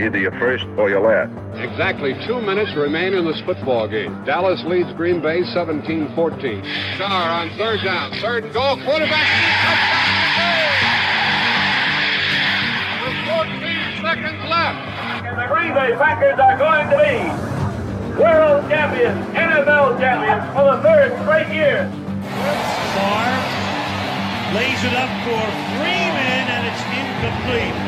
Either you're first or you're last. Exactly two minutes remain in this football game. Dallas leads Green Bay 17-14. Starr on third down. Third and goal. Quarterback. With 14 seconds left. And the Green Bay Packers are going to be world champions, NFL champions for the third straight year. Starr lays it up for Freeman, and it's incomplete.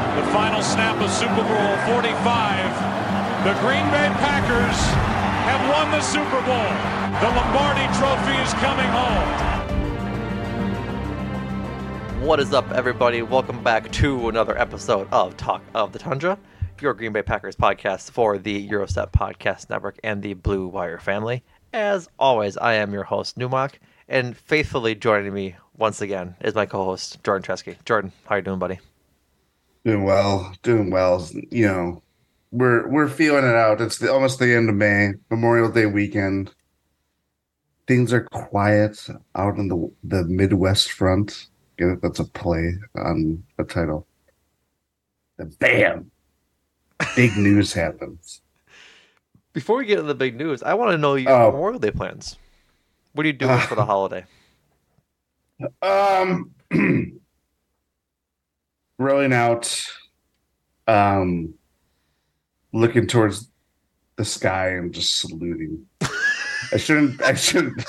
The final snap of Super Bowl 45. The Green Bay Packers have won the Super Bowl. The Lombardi Trophy is coming home. What is up, everybody? Welcome back to another episode of Talk of the Tundra, your Green Bay Packers podcast for the Gyro Step Podcast Network and the Blue Wire family. As always, I am your host, Numac, and faithfully joining me once again is my co-host, Jordan Tresky. Jordan, how you doing, buddy? Doing well, doing well. You know, we're we're feeling it out. It's the, almost the end of May, Memorial Day weekend. Things are quiet out in the the Midwest front. Yeah, that's a play on a title. The bam, big news happens. Before we get into the big news, I want to know your oh. Memorial Day plans. What are you doing uh, for the holiday? Um. rolling out, um, looking towards the sky and just saluting. I shouldn't. I shouldn't.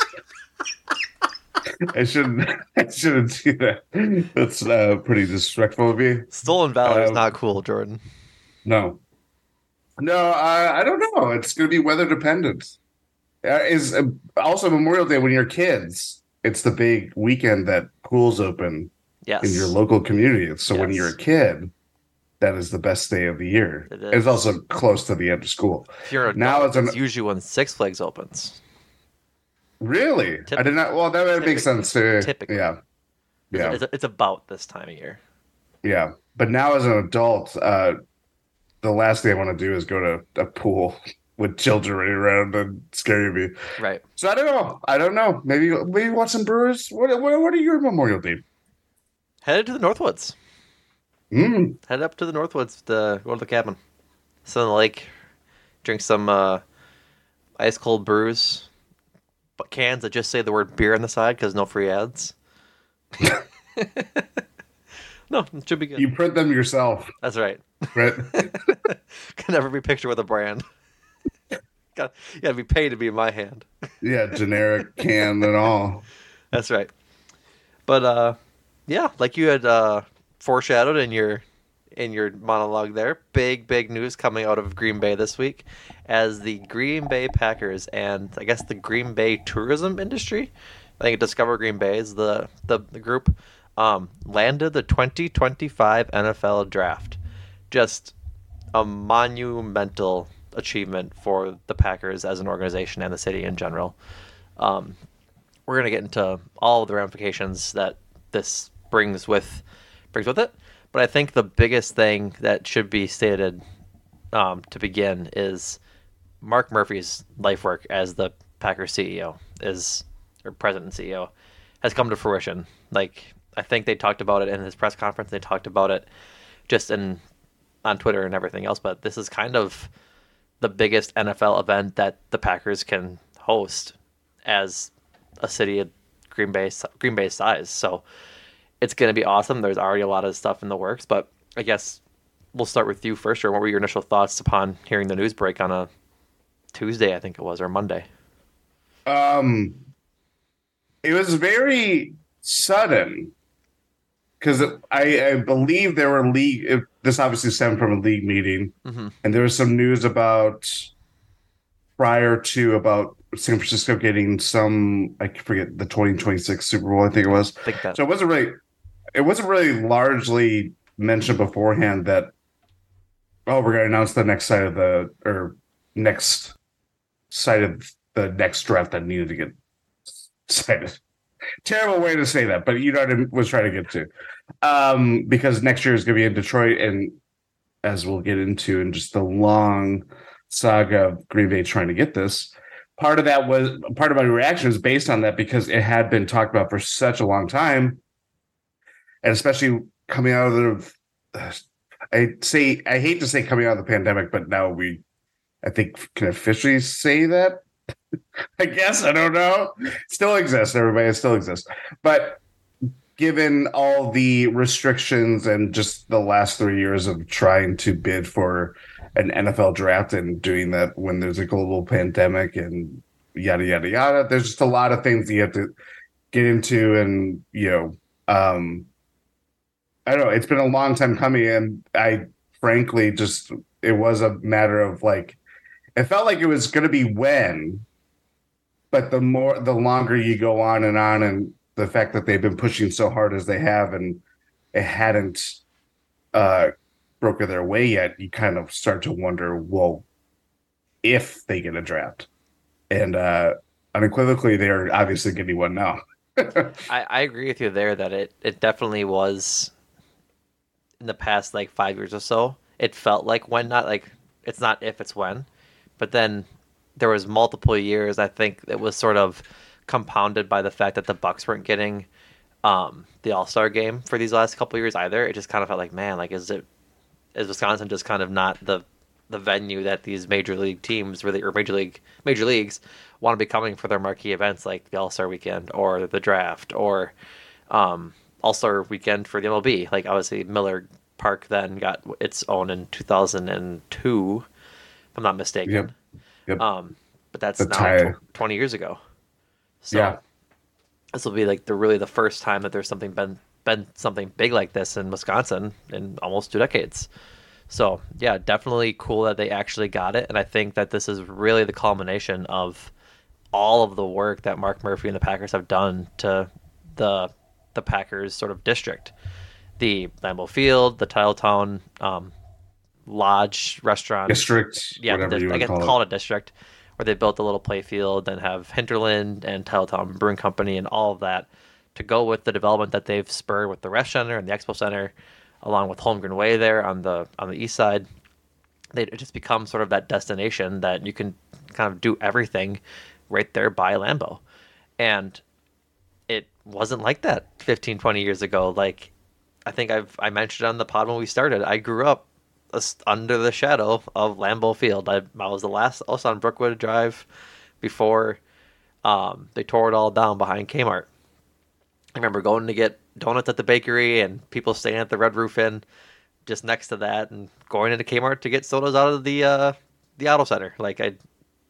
I shouldn't. I shouldn't do that. That's uh, pretty disrespectful of you. Stolen valor um, is not cool, Jordan. No, no. I, I don't know. It's going to be weather dependent. Uh, is uh, also Memorial Day when you're kids. It's the big weekend that pools open yes. in your local community. So yes. when you're a kid, that is the best day of the year. It it's also close to the end of school. If you're now, it's, an, it's usually when Six Flags opens. Really, Typically. I did not. Well, that would make sense too. Typically, yeah, yeah. It's, it's, about this time of year. Yeah, but now as an adult, uh, the last thing I want to do is go to a pool with children running around and scaring me. Right. So I don't know. I don't know. Maybe maybe watch some Brewers. What what, what are your Memorial Day headed to the Northwoods. Mm. Head up to the Northwoods to go to the cabin, sit on the lake, drink some uh, ice cold brews, but cans that just say the word beer on the side because no free ads. no, it should be good. You print them yourself. That's right. Right. Can never be pictured with a brand. Got to be paid to be in my hand. yeah, generic can and all. That's right. But uh yeah, like you had uh, foreshadowed in your in your monologue there, big big news coming out of Green Bay this week, as the Green Bay Packers and I guess the Green Bay tourism industry, I think Discover Green Bay is the the, the group, um, landed the 2025 NFL draft. Just a monumental achievement for the Packers as an organization and the city in general. Um, we're gonna get into all the ramifications that this brings with brings with it, but I think the biggest thing that should be stated um, to begin is Mark Murphy's life work as the Packers CEO is or president and CEO has come to fruition. Like I think they talked about it in his press conference. They talked about it just in on Twitter and everything else. But this is kind of the biggest NFL event that the Packers can host as a city of Green Bay Green Bay size. So it's going to be awesome. There's already a lot of stuff in the works, but I guess we'll start with you first. Or what were your initial thoughts upon hearing the news break on a Tuesday? I think it was or Monday. Um, it was very sudden because I, I believe there were league. It, this obviously stemmed from a league meeting, mm-hmm. and there was some news about prior to about San Francisco getting some. I forget the twenty twenty six Super Bowl. I think it was. Think. So it wasn't really. It wasn't really largely mentioned beforehand that. Oh, we're going to announce the next side of the or next side of the next draft that needed to get cited. Terrible way to say that, but you know what I was trying to get to. Um, because next year is going to be in Detroit, and as we'll get into in just the long saga of Green Bay trying to get this, part of that was part of my reaction was based on that because it had been talked about for such a long time, and especially coming out of the. I say I hate to say coming out of the pandemic, but now we, I think, can officially say that I guess I don't know. Still exists. Everybody it still exists. But given all the restrictions and just the last three years of trying to bid for an NFL draft and doing that when there's a global pandemic and yada yada yada, there's just a lot of things you have to get into and you know, um I don't know, it's been a long time coming and I frankly just it was a matter of like it felt like it was going to be when but the more the longer you go on and on and the fact that they've been pushing so hard as they have and it hadn't uh broken their way yet you kind of start to wonder well if they get a draft. And uh unequivocally they're obviously getting one now. I, I agree with you there that it it definitely was in the past like five years or so it felt like when not like it's not if it's when but then there was multiple years. I think it was sort of compounded by the fact that the Bucks weren't getting um, the All Star game for these last couple years either. It just kind of felt like, man, like is it is Wisconsin just kind of not the the venue that these major league teams really or major league major leagues want to be coming for their marquee events like the All Star weekend or the draft or um, All Star weekend for the MLB. Like obviously Miller Park then got its own in 2002, if I'm not mistaken. Yep. Yep. Um, but that's The now tie- tw- 20 years ago. So Yeah. this will be like the really the first time that there's something been been something big like this in Wisconsin in almost two decades. So yeah, definitely cool that they actually got it, and I think that this is really the culmination of all of the work that Mark Murphy and the Packers have done to the the Packers sort of district, the Lambeau Field, the Titletown um, Lodge restaurant district yeah, whatever the- you I guess call, call it it a district where they built a little play field and have Hinterland and Titletown Brewing Company and all of that to go with the development that they've spurred with the Resch Center and the Expo Center, along with Holmgren Way there on the on the east side. They just become sort of that destination that you can kind of do everything right there by Lambeau. And it wasn't like that 15, 20 years ago. Like I think I've I mentioned on the pod when we started, I grew up under the shadow of Lambeau Field. I, I was the last house on Brookwood Drive before um, they tore it all down behind Kmart. I remember going to get donuts at the bakery and people staying at the Red Roof Inn just next to that and going into Kmart to get sodas out of the uh, the auto center. Like I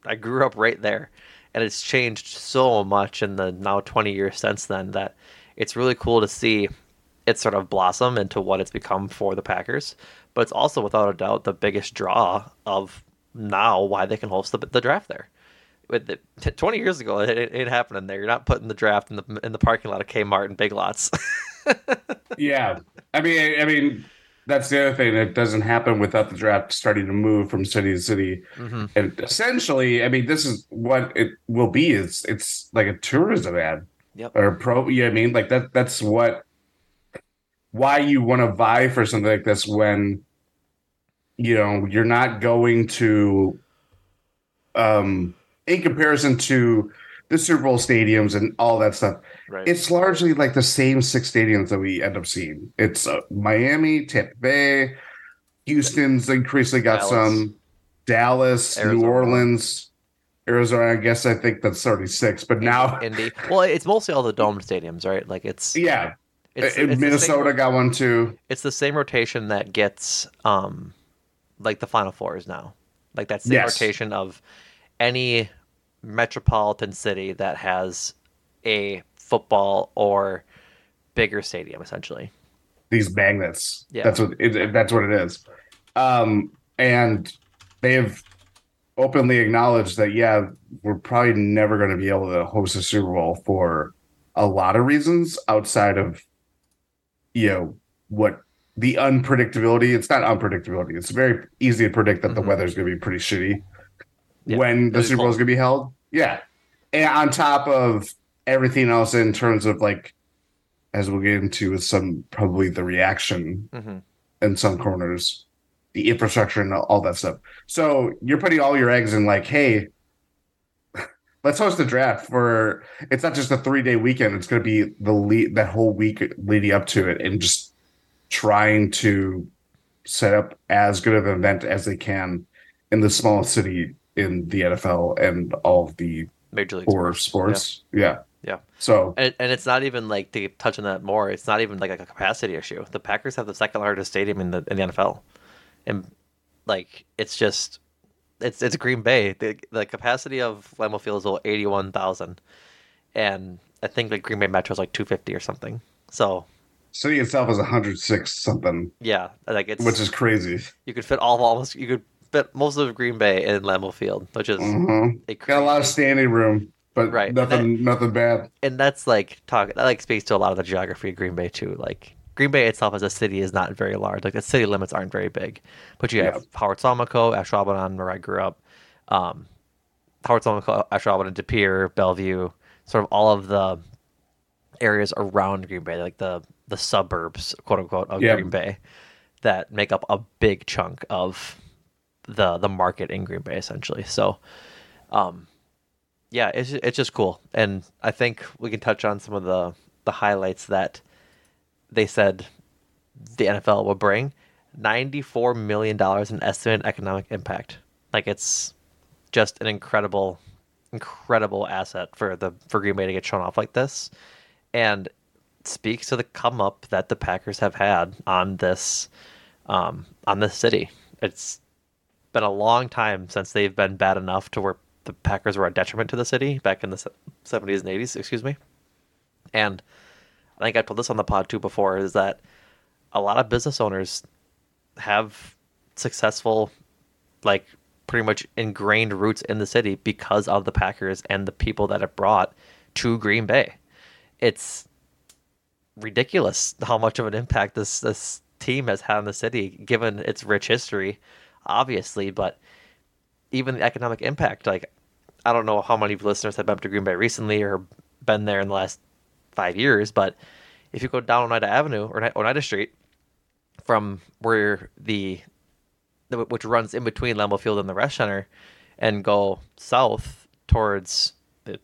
I grew up right there. And it's changed so much in the now 20 years since then that it's really cool to see it sort of blossom into what it's become for the Packers. But it's also, without a doubt, the biggest draw of now why they can host the, the draft there. With the, t- 20 years ago, it, ain't happening there. You're not putting the draft in the in the parking lot of Kmart and Big Lots. yeah i mean i mean that's the other thing. It doesn't happen without the draft starting to move from city to city. Mm-hmm. And essentially, I mean, this is what it will be. It's it's like a tourism ad. Yep. Or pro you know what I mean? Like that that's what why you want to vie for something like this when you know you're not going to um in comparison to the Super Bowl stadiums and all that stuff. Right. It's largely like the same six stadiums that we end up seeing. It's uh, Miami, Tampa Bay, Houston's increasingly got Dallas. some, Dallas, New Orleans, Arizona. I guess I think that's already six, but now, Indy. Well, it's mostly all the domed stadiums, right? Like it's yeah, it's, it's Minnesota same, got one too. it's the same rotation that gets um like the final fours now. Like that same Yes. rotation of any metropolitan city that has a football or bigger stadium essentially. These magnets. Yeah. that's what it, that's what it is. Um, and they've openly acknowledged that yeah, we're probably never going to be able to host a Super Bowl for a lot of reasons outside of you know what the unpredictability. It's not unpredictability. It's very easy to predict that the Mhm. weather's going to be pretty shitty Yeah, when the Super Bowl is going to be held. Yeah, and on top of everything else in terms of like, as we'll get into with some probably the reaction hmm in some corners, the infrastructure and all that stuff. So you're putting all your eggs in like, hey, let's host a draft for. It's not just a three day weekend. It's going to be the lead that whole week leading up to it, and just trying to set up as good of an event as they can in the smallest city in the NFL and all of the Major League core Sports. sports. Yeah. Yeah. So And, and it's not even like to touch on that more. It's not even like a capacity issue. The Packers have the second largest stadium in the in the NFL, and like it's just it's it's Green Bay. The the capacity of Lambeau Field is eighty one thousand, and I think like Green Bay Metro is like two fifty or something. So city itself is 106 something, yeah, like it's which is crazy. you could fit all of almost you could fit most of Green Bay in Lambeau Field, which is Mhm. a Got a lot of standing room, but Right, nothing, nothing bad. and that's like talk that like speaks to a lot of the geography of Green Bay too. Like Green Bay itself as a city is not very large. Like the city limits aren't very big. But you have Yeah. Howard Suamico, Ashwaubenon, where I grew up. Um, Howard Suamico, Ashwaubenon, De Pere, Bellevue, sort of all of the areas around Green Bay, like the the suburbs, quote unquote, of Yeah. Green Bay, that make up a big chunk of the the market in Green Bay, essentially. So, um, yeah, it's it's just cool, and I think we can touch on some of the the highlights that they said the NFL will bring. Ninety four million dollars in estimated economic impact. Like it's just an incredible, incredible asset for the for Green Bay to get shown off like this, and speaks to the come up that the Packers have had on this um, on this city. It's been a long time since they've been bad enough to where the Packers were a detriment to the city back in the 70s and 80s, excuse me. And I think I told this on the pod too before is that a lot of business owners have successful, like pretty much ingrained roots in the city because of the Packers and the people that it brought to Green Bay. It's ridiculous how much of an impact this this team has had on the city, given its rich history, obviously, but even the economic impact. Like, I don't know how many listeners have been up to Green Bay recently or been there in the last five years, but if you go down Oneida Avenue or Oneida Street from where the the- which runs in between Lambeau Field and the Resch Center, and go south towards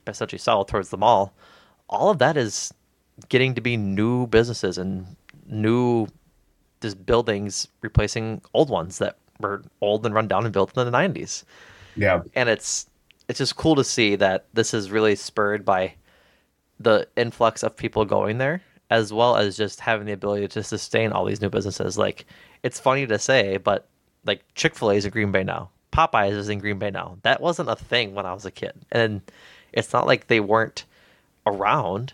essentially south towards the mall, all of that is getting to be new businesses and new just buildings replacing old ones that were old and run down and built in the 90s Yeah. and it's it's just cool to see that this is really spurred by the influx of people going there as well as just having the ability to sustain all these new businesses. Like it's funny to say but like chick-fil-a is in green bay now. Popeyes is in green bay now. That wasn't a thing when i was a kid. And it's not like they weren't around.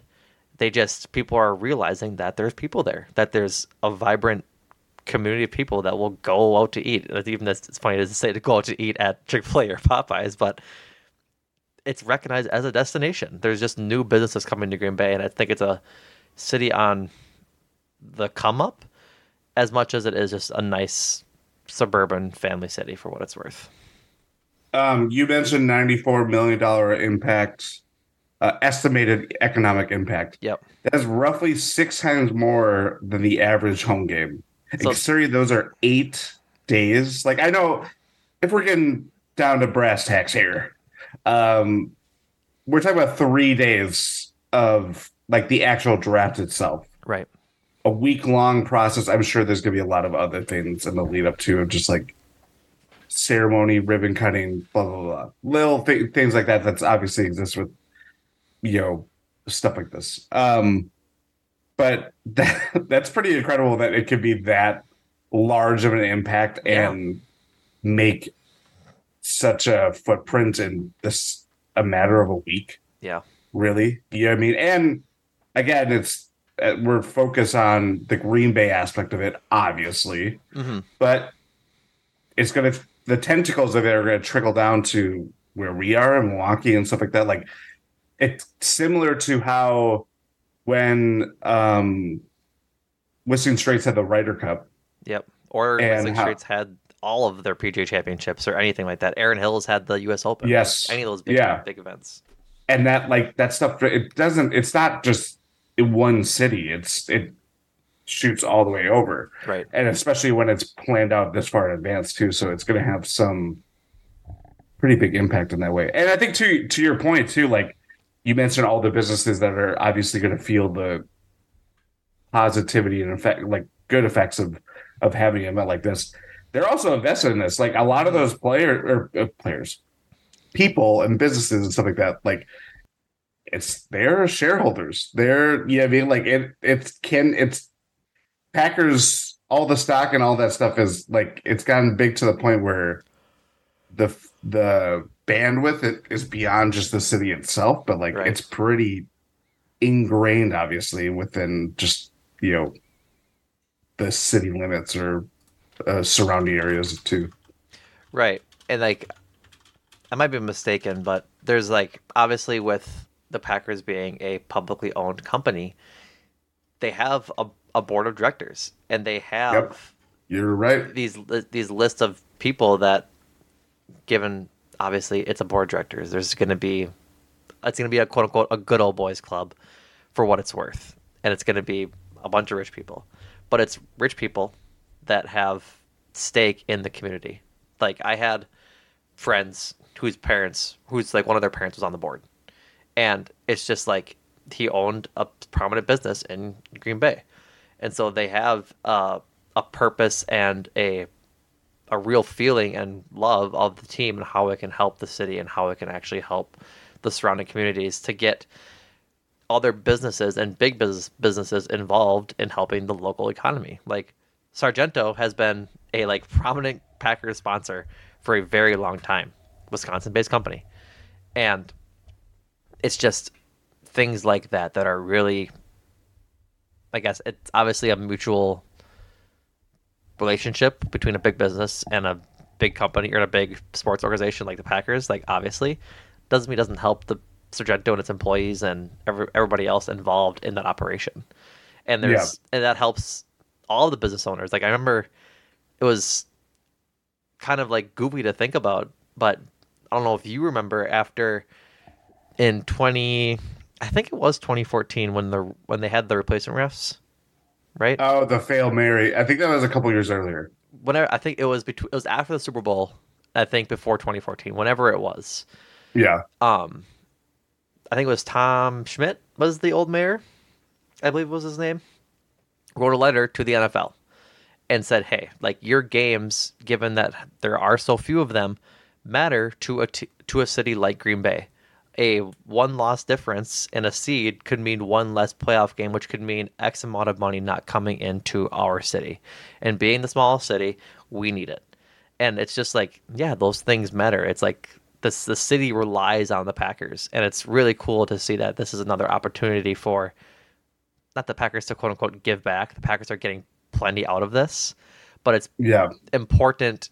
They just people are realizing that there's people there that there's a vibrant community of people that will go out to eat even as it's funny to say to go out to eat at chick-fil-a or popeyes but it's recognized as a destination there's just new businesses coming to green bay and i think it's a city on the come up as much as it is just a nice suburban family city for what it's worth. Um, you mentioned ninety-four million dollar impact, uh, estimated economic impact. Yep. That's roughly six times more than the average home game. So- those are eight days, like I know if we're getting down to brass tacks here, um, we're talking about three days of like the actual draft itself. Right. A week long process. I'm sure there's gonna be a lot of other things in the lead up to, of just like ceremony, ribbon cutting, blah blah blah, little th- things like that. That's obviously exists with you know stuff like this. Um, but that that's pretty incredible that it could be that large of an impact Yeah. and make such a footprint in this a matter of a week. Yeah. Really, know I mean? And again, it's uh, we're focused on the Green Bay aspect of it, obviously hmm but it's gonna the tentacles of it are gonna trickle down to where we are in Milwaukee and stuff like that. Like it's similar to how when um Whistling Straits had the Ryder Cup. Yep. Or Whistling how- Straits had all of their PGA championships or anything like that. Erin Hills had the U.S. Open. Yes. Any of those big, Yeah. big events. And that like that stuff it doesn't it's not just in one city. It's it shoots all the way over. Right. and especially when it's planned out this far in advance too so it's going to have some pretty big impact in that way and i think to to your point too like you mentioned all the businesses that are obviously going to feel the positivity and effect like good effects of of having an event like this. They're also invested in this. Like a lot of those player or uh, players people and businesses and stuff like that like it's their shareholders. They're you know i mean? Like it it's can it's Packers, all the stock and all that stuff is like it's gotten big to the point where the the bandwidth it is beyond just the city itself, but like Right. it's pretty ingrained, obviously, within just you know the city limits or uh, surrounding areas too. Right. And like I might be mistaken, but there's like obviously with the Packers being a publicly owned company, they have a, a board of directors and they have Yep. You're right. these these lists of people that given obviously it's a board of directors. There's going to be it's going to be a quote unquote a good old boys club for what it's worth. And it's going to be a bunch of rich people. But it's rich people that have stake in the community. Like i had friends whose parents who's like one of their parents was on the board. And it's just like he owned a prominent business in green bay. And so they have uh, a purpose and a a real feeling and love of the team and how it can help the city and how it can actually help the surrounding communities to get other businesses and big business businesses involved in helping the local economy. Like Sargento has been a like prominent Packers sponsor for a very long time, Wisconsin-based company, and it's just things like that that are really, I guess it's obviously a mutual relationship between a big business and a big company or a big sports organization like the Packers, like obviously, doesn't mean it doesn't help the Sargento and its employees and every, everybody else involved in that operation. And there's and that helps all the business owners. Like I remember it was kind of like goofy to think about, but I don't know if you remember after in 20 I think it was 2014 when the when they had the replacement refs, right? Oh, the fail Mary. I think that was a couple years earlier. whenever I think it was between it was after the Super Bowl, I think before 2014, whenever it was. Yeah. Um, I think it was Tom Schmitt was the old mayor, I believe was his name. Wrote a letter to the NFL and said, "Hey, like your games, given that there are so few of them, matter to a t- to a city like Green Bay." A one loss difference in a seed could mean one less playoff game, which could mean X amount of money not coming into our city. And being the smallest city, we need it. And it's just like, yeah, those things matter. It's like this the city relies on the Packers. And it's really cool to see that this is another opportunity for not the Packers to quote unquote give back. The Packers are getting plenty out of this, but it's Yeah. important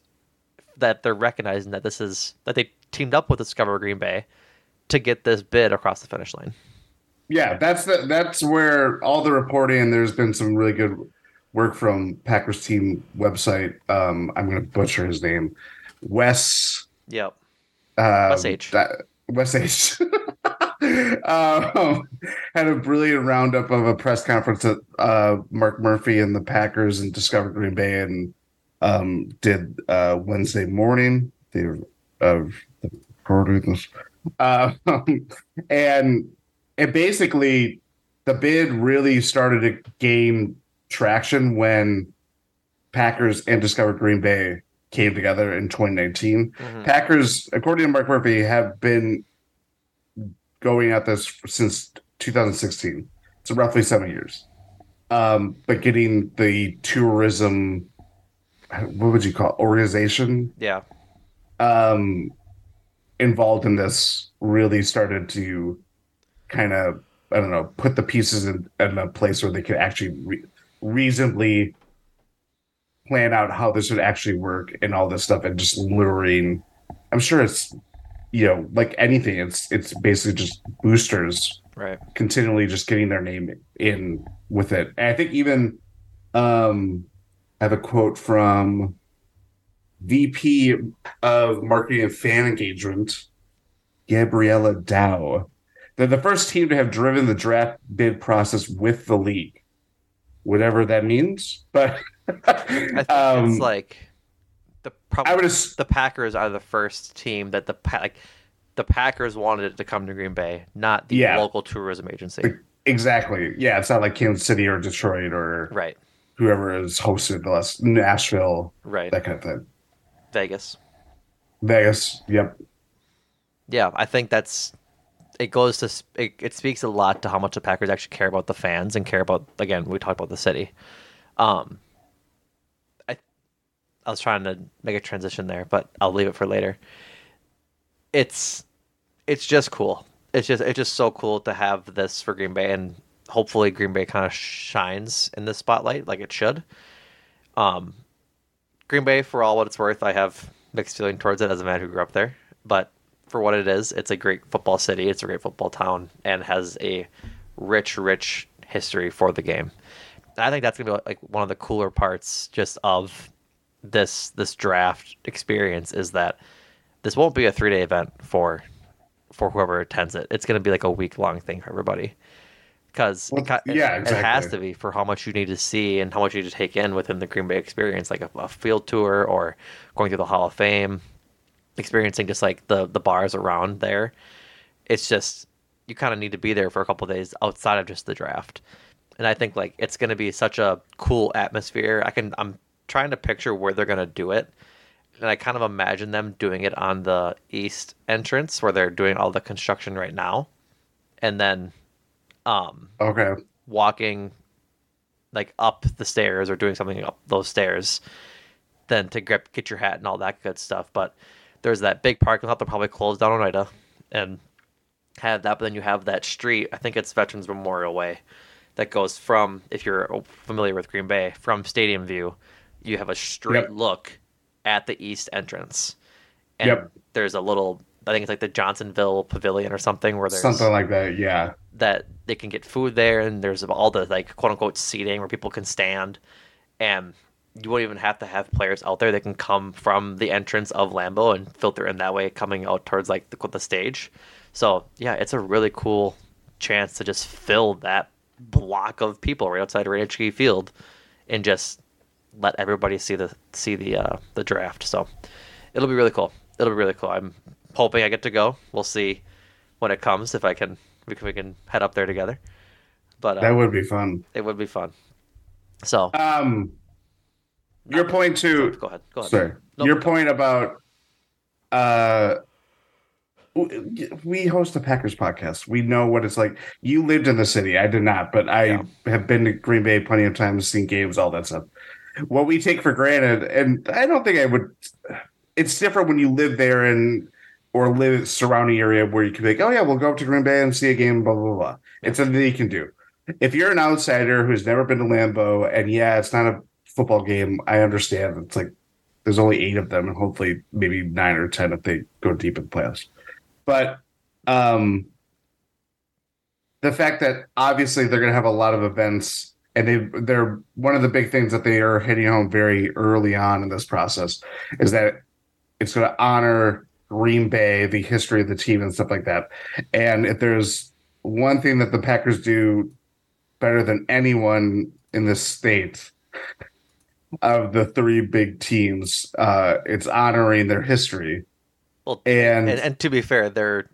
that they're recognizing that this is that they teamed up with Discover Green Bay to get this bid across the finish line. Yeah, that's the that's where all the reporting and there's been some really good work from Packers team website. Um, I'm going to butcher his name. Wes. Yep. Uh, Wes H. That, Wes H. um, had a brilliant roundup of a press conference that uh, Mark Murphy and the Packers and Discover Green Bay and um, did uh, Wednesday morning. They uh, recording this, uh, and it basically the bid really started to gain traction when Packers and Discover Green Bay came together in 2019. Mhm. Packers, according to Mark Murphy, have been going at this since 2016. So roughly seven years. Um, but getting the tourism, what would you call it, organization Yeah. um, involved in this really started to kind of I don't know put the pieces in, in a place where they could actually re- reasonably plan out how this would actually work and all this stuff and just luring. I'm sure it's you know like anything it's it's basically just boosters Right. continually just getting their name in with it. And I think even um I have a quote from VP of marketing and fan engagement, Gabriella Dow. They're the first team to have driven the draft bid process with the league. Whatever that means. But I think um, it's like the prob- I would ass- the Packers are the first team that the like the Packers wanted it to come to Green Bay, not the Yeah. local tourism agency. exactly. Yeah, it's not like Kansas City or Detroit or Right. whoever is hosted the last Nashville, Right. that kind of thing. Vegas. Vegas, yep. Yeah, I think that's it goes to it, it speaks a lot to how much the Packers actually care about the fans and care about again, we talked about the city. Um I I was trying to make a transition there, but I'll leave it for later. It's it's just cool. It's just it's just so cool to have this for Green Bay and hopefully Green Bay kind of shines in the spotlight like it should. Um Green Bay, for all what it's worth, I have mixed feeling towards it as a man who grew up there. But for what it is, it's a great football city. It's a great football town, and has a rich, rich history for the game. I think that's gonna be like one of the cooler parts, just of this this draft experience, is that this won't be a three day event for for whoever attends it. It's gonna be like a week long thing for everybody. Because Well, it, yeah, it has to be for how much you need to see and how much you need to take in within the Green Bay experience, like a, a field tour or going through the Hall of Fame, experiencing just like the the bars around there. It's just you kind of need to be there for a couple days outside of just the draft. And I think like it's going to be such a cool atmosphere. I can I'm trying to picture where they're going to do it. And I kind of imagine them doing it on the east entrance where they're doing all the construction right now. And then um Okay. walking like up the stairs or doing something up those stairs then to grab, get your hat and all that good stuff but there's that big parking lot that probably closed down oneida and have that but then you have that street i think it's veterans memorial way that goes from if you're familiar with green bay from stadium view you have a straight Yep. look at the east entrance and Yep. there's a little i think it's like the johnsonville pavilion or something where there's Something like that, yeah. that they can get food there and there's all the like quote unquote seating where people can stand. And you won't even have to have players out there they can come from the entrance of lambeau and filter in that way coming out towards like the, the stage. So yeah it's a really cool chance to just fill that block of people right outside Radiant Tree Field and just let everybody see the see the uh, the draft. So it'll be really cool. It'll be really cool. I'm hoping i get to go we'll see when it comes if i can we can, we can head up there together but uh, That would be fun. it would be fun so Um, your point too. go ahead go ahead Sorry, No, your point about uh, we host a Packers podcast. We know what it's like. You lived in the city. I did not, but I Yeah. have been to Green Bay plenty of times, seen games, all that stuff. What we take for granted, and I don't think I would. It's different when you live there and or live surrounding area where you can be like, oh yeah, we'll go up to Green Bay and see a game, blah blah blah. It's something you can do. If you're an outsider who's never been to Lambeau, and yeah, it's not a football game, I understand. It's like there's only eight of them, and hopefully maybe nine or ten if they go deep in the playoffs. But um, the fact that obviously they're going to have a lot of events and they they're one of the big things that they are hitting home very early on in this process is that it's going to honor Green Bay, the history of the team, and stuff like that. And if there's one thing that the Packers do better than anyone in the state of the three big teams, uh, it's honoring their history. Well, And- and, and to be fair, they're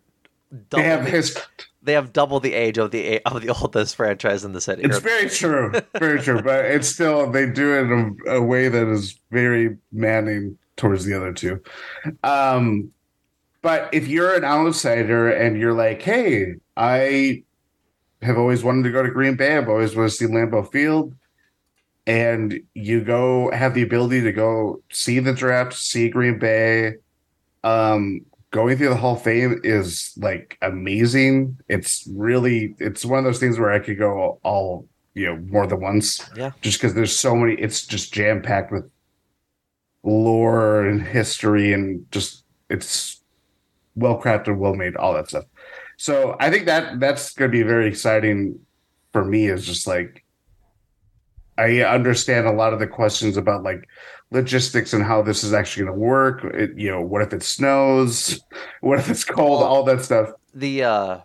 They have the, history. they have double the age of the of the oldest franchise in the city. It's very true, very true. But it's still they do it in a, a way that is very manning towards the other two. Um, but if you're an outsider and you're like, "Hey, I have always wanted to go to Green Bay. I've always wanted to see Lambeau Field," and you go have the ability to go see the draft, see Green Bay. Um, going through the Hall of Fame is like amazing. It's really it's one of those things where I could go all you know more than once. Yeah. Just because there's so many, it's just jam packed with lore and history and just it's well crafted, well made, all that stuff. So I think that that's going to be very exciting for me. Is just like I understand a lot of the questions about like logistics and how this is actually going to work. It, you know, what if it snows? What if it's cold? All that stuff. the uh,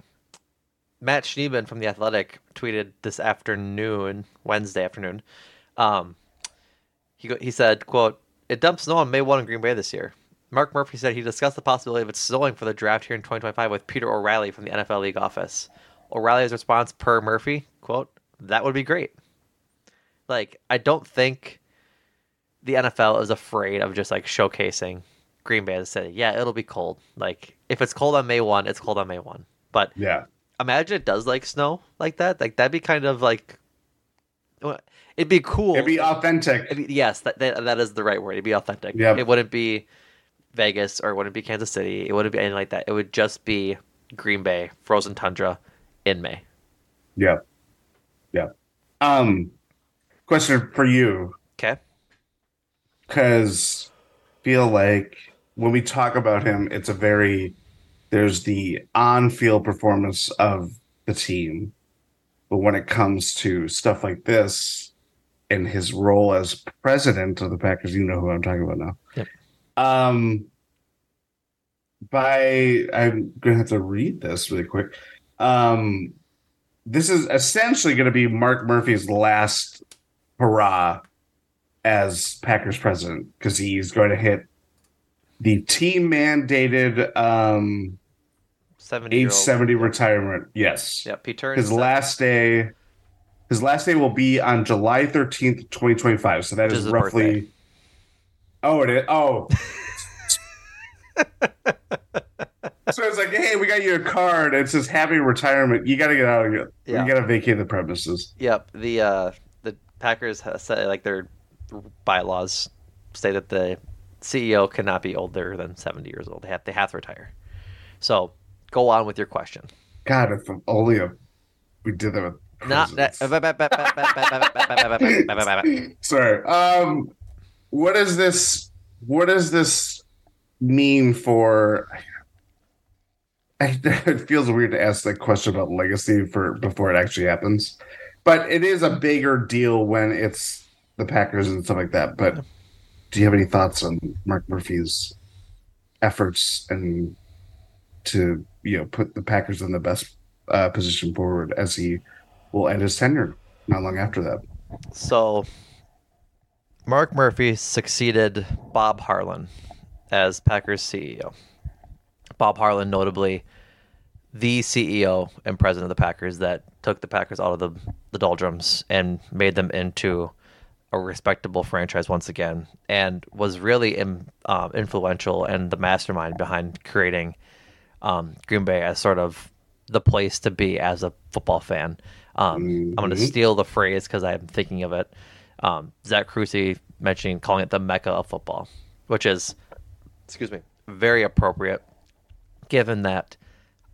Matt Schneidman from the Athletic tweeted this afternoon, Wednesday afternoon. Um, he he said, "quote It dumped snow on May one in Green Bay this year." Mark Murphy said he discussed the possibility of it snowing for the draft here in 2025 with Peter O'Reilly from the NFL League office. O'Reilly's response per Murphy, quote, "That would be great." Like, I don't think the NFL is afraid of just like showcasing Green Bay as a city. Yeah, it'll be cold. Like, if it's cold on May 1, it's cold on May 1. But Yeah. imagine it does like snow like that. Like that'd be kind of like it'd be cool. It'd be authentic. It'd be- yes, that, that that is the right word. It'd be authentic. Yeah. It wouldn't be Vegas or it wouldn't be Kansas City. It wouldn't be anything like that. It would just be Green Bay, frozen tundra in May. Yeah. Yeah. Um question for you Okay. cuz feel like when we talk about him it's a very there's the on-field performance of the team. But when it comes to stuff like this and his role as president of the Packers, you know who I'm talking about now. Yep. Um by I'm gonna have to read this really quick. Um this is essentially going to be Mark Murphy's last hurrah as Packers president because he's going to hit the team mandated um, Seventy. age 70 retirement. Yes. Yep. He turns His se- last day his last day will be on July 13th, 2025. So that Which is is roughly birthday. Oh, it is. Oh. so it's like, hey, we got you a card. It says happy retirement. You got to get out of here. Yeah. You got to vacate the premises. Yep. The uh the Packers say like their bylaws say that the CEO cannot be older than seventy years old. They have they have to retire. So go on with your question. God, if only a, we did that with Not that. Sorry. Um, what is this? What does this mean for? I, it feels weird to ask that question about legacy for before it actually happens, but it is a bigger deal when it's the Packers and stuff like that. But do you have any thoughts on Mark Murphy's efforts and to you know put the Packers in the best uh, position forward as he will end his tenure not long after that? So, Mark Murphy succeeded Bob Harlan as Packers CEO. Bob Harlan, notably the CEO and president of the Packers that took the Packers out of the, the doldrums and made them into a respectable franchise once again, and was really in, um, influential and the mastermind behind creating um, Green Bay as sort of the place to be as a football fan. Um, I'm going to steal the phrase because I'm thinking of it. Um, Zach Crucy mentioning calling it the mecca of football, which is, excuse me, very appropriate given that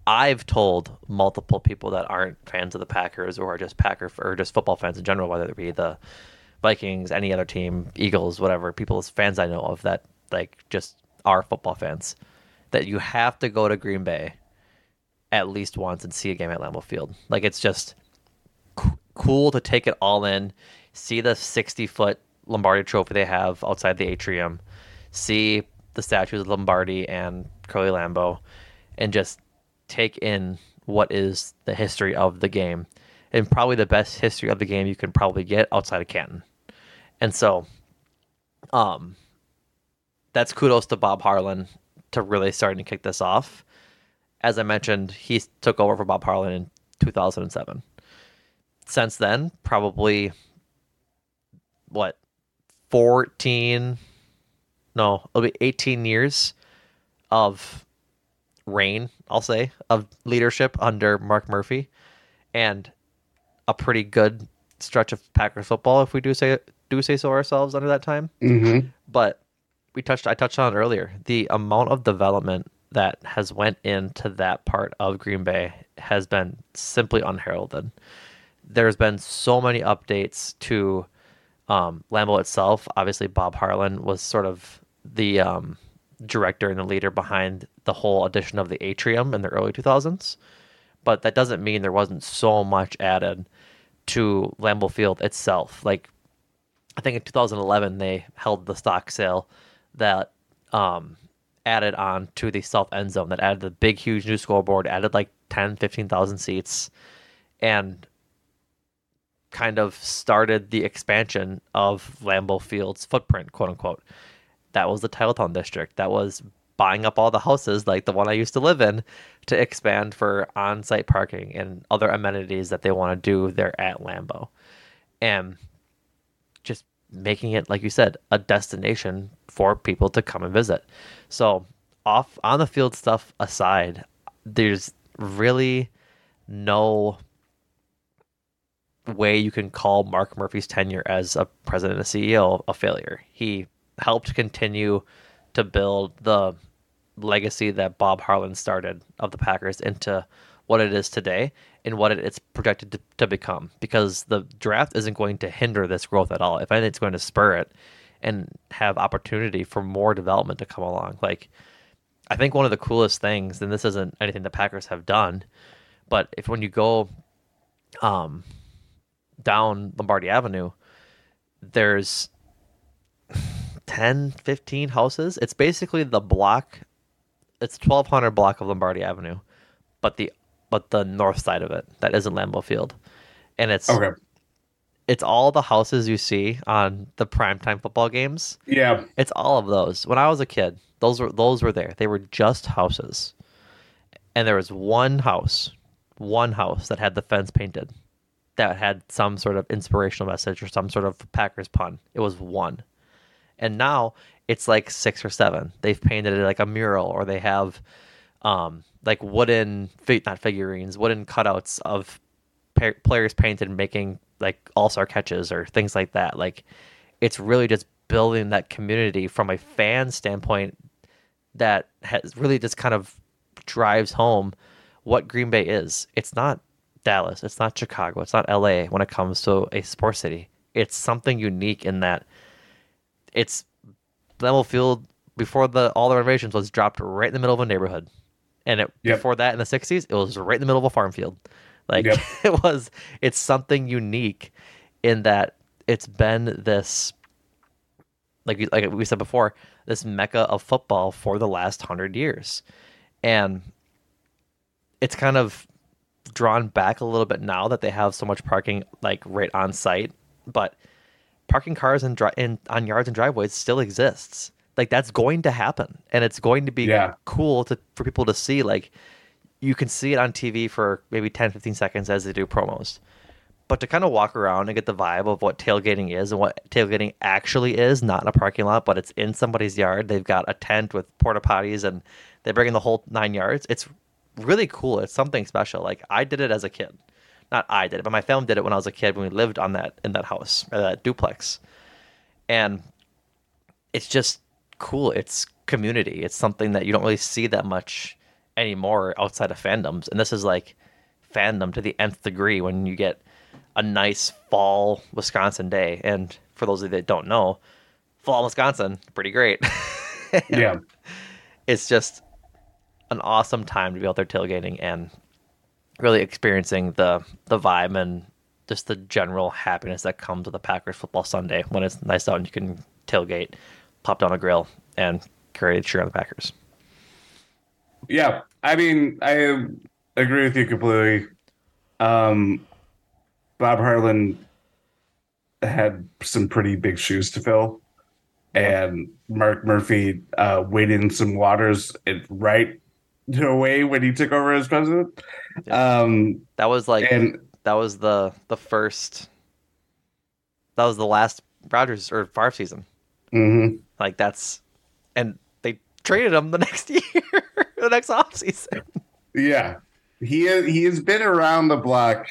I've told multiple people that aren't fans of the Packers or are just Packer or just football fans in general, whether it be the Vikings, any other team, Eagles, whatever, people as fans I know of that like just are football fans, that you have to go to Green Bay at least once and see a game at Lambeau Field. Like it's just cool to take it all in, see the 60 foot Lombardi trophy they have outside the atrium, see the statues of Lombardi and Curly Lambeau, and just take in what is the history of the game and probably the best history of the game you can probably get outside of Canton. And so, um, that's kudos to Bob Harlan to really starting to kick this off. As I mentioned, he took over for Bob Harlan in 2007. Since then, probably what 14 no, it'll be 18 years of reign, I'll say, of leadership under Mark Murphy and a pretty good stretch of Packers football if we do say do say so ourselves under that time. Mm-hmm. But we touched I touched on it earlier. The amount of development that has went into that part of Green Bay has been simply unheralded. There's been so many updates to um, Lambeau itself. Obviously, Bob Harlan was sort of the um, director and the leader behind the whole addition of the atrium in the early 2000s. But that doesn't mean there wasn't so much added to Lambeau Field itself. Like, I think in 2011 they held the stock sale that um, added on to the south end zone that added the big, huge new scoreboard, added like 10, 15,000 seats, and kind of started the expansion of Lambeau Field's footprint, quote unquote. That was the Titletown district. That was buying up all the houses like the one I used to live in to expand for on site parking and other amenities that they want to do there at Lambeau. And just making it, like you said, a destination for people to come and visit. So, off on the field stuff aside, there's really no way you can call Mark Murphy's tenure as a president and CEO a failure. He helped continue to build the legacy that Bob Harlan started of the Packers into what it is today and what it's projected to, to become because the draft isn't going to hinder this growth at all. If anything, it's going to spur it and have opportunity for more development to come along. Like, I think one of the coolest things, and this isn't anything the Packers have done, but if when you go um, down Lombardi Avenue, there's 10, 15 houses. It's basically the block. It's 1200 block of Lombardi Avenue, but the but the north side of it that isn't Lambeau Field, and it's Okay. it's all the houses you see on the primetime football games. Yeah. It's all of those. When I was a kid, those were those were there. They were just houses. And there was one house, one house that had the fence painted. That had some sort of inspirational message or some sort of Packers pun. It was one. And now it's like six or seven. They've painted it like a mural or they have um like wooden not figurines, wooden cutouts of players painted making like all-star catches or things like that. Like it's really just building that community from a fan standpoint that has really just kind of drives home what Green Bay is. It's not Dallas, it's not Chicago, it's not LA when it comes to a sports city. It's something unique in that it's Lambeau Field before the all the renovations was dropped right in the middle of a neighborhood. And it Yep. before that in the 60s, it was right in the middle of a farm field. Like Yep. it was it's something unique in that it's been this like like we said before, this mecca of football for the last 100 years. And it's kind of drawn back a little bit now that they have so much parking like right on site, but parking cars and dri- in on yards and driveways still exists. Like that's going to happen, and it's going to be Yeah. cool to for people to see. Like you can see it on TV for maybe 10, 15 seconds as they do promos, but to kind of walk around and get the vibe of what tailgating is and what tailgating actually is, not in a parking lot, but it's in somebody's yard. They've got a tent with porta potties and they bring in the whole nine yards. It's really cool. It's something special. Like I did it as a kid. Not I did it, but my family did it when I was a kid when we lived on that in that house or that duplex. And it's just cool. It's community. It's something that you don't really see that much anymore outside of fandoms. And this is like fandom to the nth degree when you get a nice fall Wisconsin day. And for those of you that don't know, fall Wisconsin, pretty great. Yeah. it's just an awesome time to be out there tailgating and really experiencing the the vibe and just the general happiness that comes with a Packers football Sunday when it's nice out and you can tailgate, pop down a grill, and carry a cheer on the Packers. Yeah, I mean, I agree with you completely. Um, Bob Harlan had some pretty big shoes to fill, and Mark Murphy uh, waded in some waters right away when he took over as president. Um, That was like and that was the the first. That was the last Rodgers or Favre season. mhm. Like that's, and they traded him the next year, the next offseason. Yeah, he he has been around the block,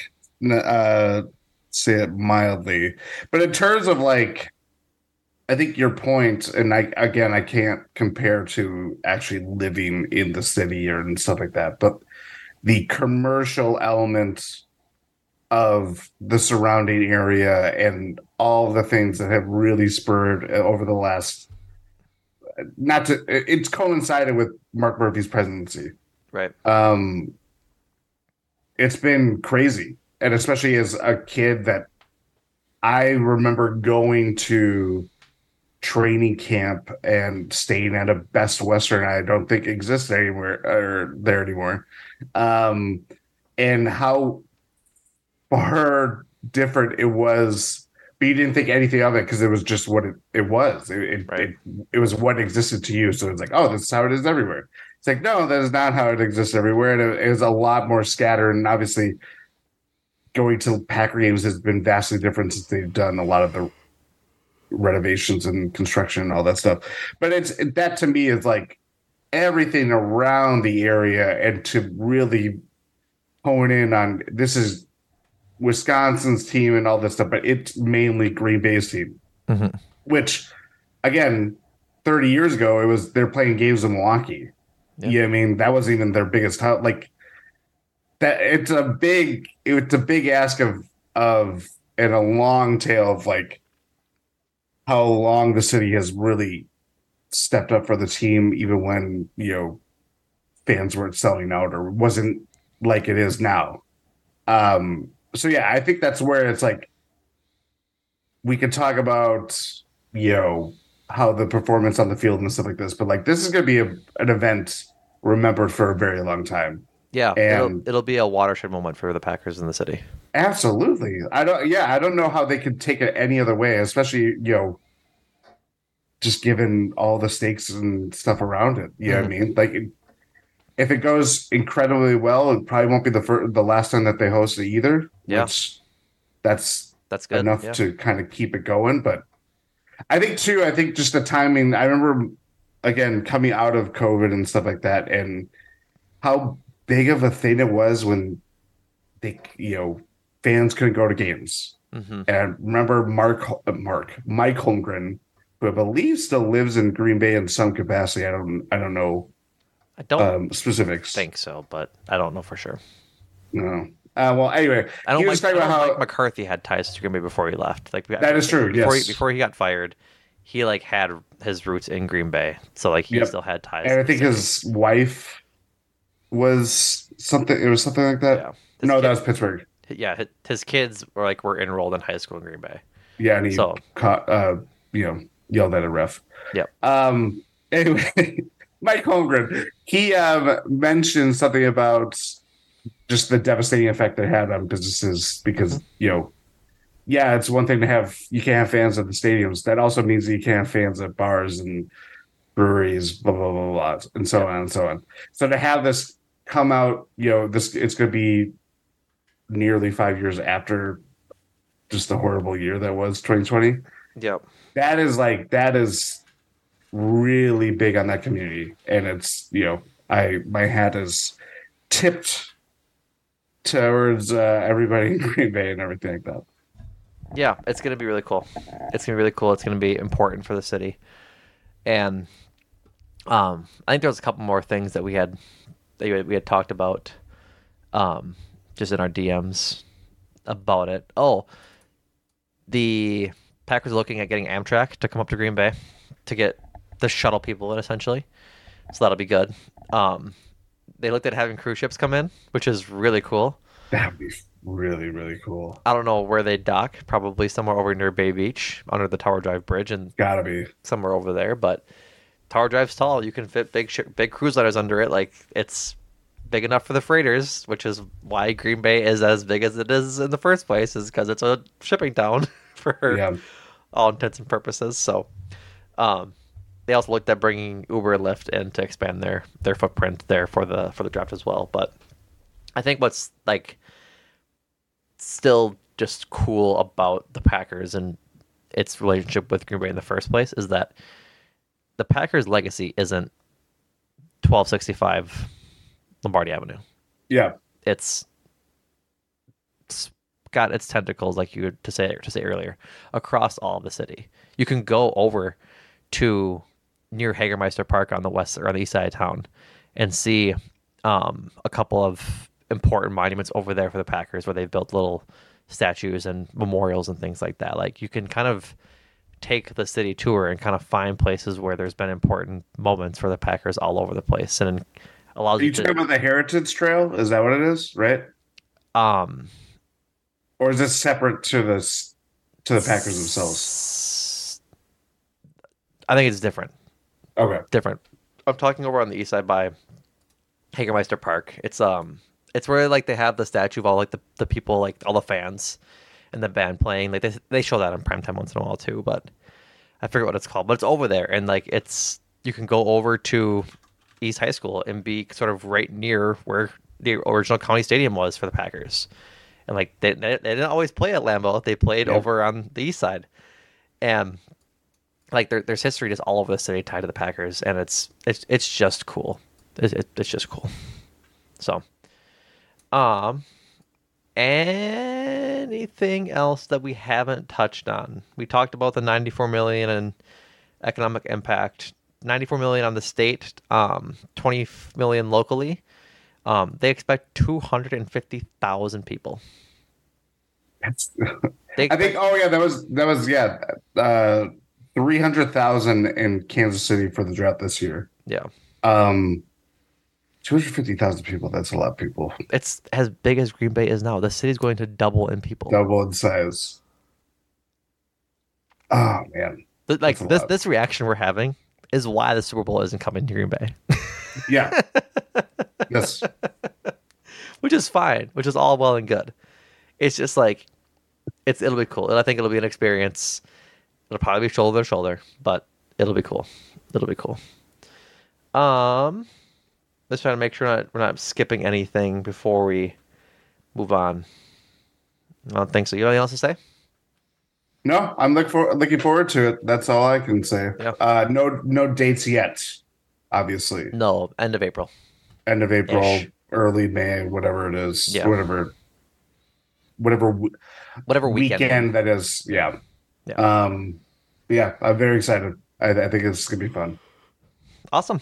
uh, say it mildly. But in terms of like, I think your point, and I again, I can't compare to actually living in the city or and stuff like that, but the commercial element of the surrounding area and all the things that have really spurred uh, over the last not to it's coincided with Mark Murphy's presidency Right. um it's been crazy and especially as a kid that i remember going to training camp and staying at a best western i don't think exists anywhere or there anymore um and how far different it was but you didn't think anything of it because it was just what it, it was it, it, Right. it, it was what existed to you so it's like oh this is how it is everywhere it's like, no, that is not how it exists everywhere. And it is a lot more scattered. And obviously, going to Packer games has been vastly different since they've done a lot of the renovations and construction and all that stuff. But it's that to me is like everything around the area and to really hone in on this is Wisconsin's team and all this stuff, but it's mainly Green Bay's team, Mhm. which again, 30 years ago, it was they're playing games in Milwaukee. Yeah. Yeah, I mean that wasn't even their biggest hub. Like that, it's a big, it's a big ask of of and a long tail of like how long the city has really stepped up for the team, even when you know fans weren't selling out or wasn't like it is now. Um, so yeah, I think that's where it's like we could talk about you know how the performance on the field and stuff like this, but like this is going to be a, an event remembered for a very long time. Yeah. it'll, And- it'll be a watershed moment for the Packers in the city. Absolutely. I don't yeah, I don't know how they could take it any other way, especially, you know, just given all the stakes and stuff around it. You know what I mm-hmm. mean? Like if it goes incredibly well, it probably won't be the first, the last time that they host it either. Yeah. That's That's good. enough yeah. to kind of keep it going. But I think too, I think just the timing. I remember again coming out of COVID and stuff like that, and how big of a thing it was when they, you know, fans couldn't go to games. Mhm. And I remember Mark, Mark, Mike Holmgren, who I believe still lives in Green Bay in some capacity. I don't, I don't know I don't um, specifics. think so, but I don't know for sure. No. Uh, well, anyway, I don't like, I don't about how like McCarthy had ties to Green Bay before he left. Like That is true, Before, yes. he, before he got fired, he like had his roots in Green Bay, so like he Yep. still had ties. and I think his wife was something. It was something like that. yeah. His No, kid- that was Pittsburgh. yeah. His kids were like were enrolled in high school in Green Bay. Yeah, and he So- caught, uh, you know, yelled at a ref. Yep. Um. Anyway, Mike Holmgren, he um, mentioned something about just the devastating effect it had on businesses because Mm-hmm. you know, yeah, it's one thing to have you can't have fans at the stadiums. That also means that you can't have fans at bars and breweries, blah blah blah blah, and so on and so on. So to have this come out, you know, this it's going to be nearly five years after just the horrible year that was 2020 Yep. that is like that is really big on that community and it's you know i my hat is tipped towards uh, everybody in green bay and everything like that Yeah, it's gonna be really cool. It's gonna be really cool. It's gonna be important for the city, and um, I think there was a couple more things that we had that we had- talked about, um, just in our DMs about it. Oh, the Packers are looking at getting Amtrak to come up to Green Bay to get the shuttle people in essentially, so that'll be good. Um, they looked at having cruise ships come in, which is really cool. that'd be really really cool. I don't know where they dock. Probably somewhere over near Bay Beach, under the Tower Drive Bridge, and Gotta be. somewhere over there. But Tower Drive's tall. You can fit big sh- big cruise liners under it. Like it's big enough for the freighters, which is why Green Bay is as big as it is in the first place, is because it's a shipping town for Yeah. all intents and purposes. So, um, they also looked at bringing Uber and Lyft in to expand their their footprint there for the for the draft as well. But I think what's like still just cool about the Packers and its relationship with Green Bay in the first place is that the Packers' legacy isn't 1265 Lombardi Avenue. Yeah. It's, it's got its tentacles, like you were to say to say earlier, across all of the city. You can go over to near Hagemeister Park on the west or on the east side of town and see um, a couple of important monuments over there for the Packers where they've built little statues and memorials and things like that. Like you can kind of take the city tour and kind of find places where there's been important moments for the Packers all over the place and allows Are you you talking about the Heritage Trail? Is that what it is? Right? um Or is this separate to the to the Packers themselves? I think it's different. Okay. different. I'm talking over on the east side by Hagemeister Park. It's um it's where like they have the statue of all like the, the people like all the fans and the band playing. Like they they show that on primetime once in a while too, but I forget what it's called. But it's over there and like it's you can go over to East High School and be sort of right near where the original county stadium was for the Packers. And like they they, they didn't always play at Lambeau. They played over on the east side. And like there, there's history just all over the city tied to the Packers, and it's it's it's just cool. It, it, it's just cool. So, um, anything else that we haven't touched on? We talked about the 94 million and economic impact. 94 million on the state, um, 20 million locally. Um, they expect 250,000 people. That's, They I think. Oh yeah, that was that was yeah, uh, three hundred thousand in Kansas City for the drought this year. yeah, Um, two hundred fifty thousand people. That's a lot of people. it's as big as Green Bay is now. The city's going to double in people. Double in size. Oh man. Th- like this lot. this reaction we're having is why the Super Bowl isn't coming to Green Bay, Yeah. yes. which is fine, which is all well and good. It's just like it's it'll be cool, and I think it'll be an experience. It'll probably be shoulder to shoulder, but it'll be cool. It'll be cool. Um, let's try to make sure not, we're not skipping anything before we move on. I don't think so. You have anything else to say? No, I'm look for looking forward to it. That's all I can say. Yeah. Uh, no, no dates yet. Obviously, No, end of April. end of April, Ish. early May, whatever it is, Yeah. whatever, whatever Whatever weekend. weekend. that is. Yeah. Yeah. Um. Yeah, I'm very excited. I, I think it's gonna be fun. Awesome.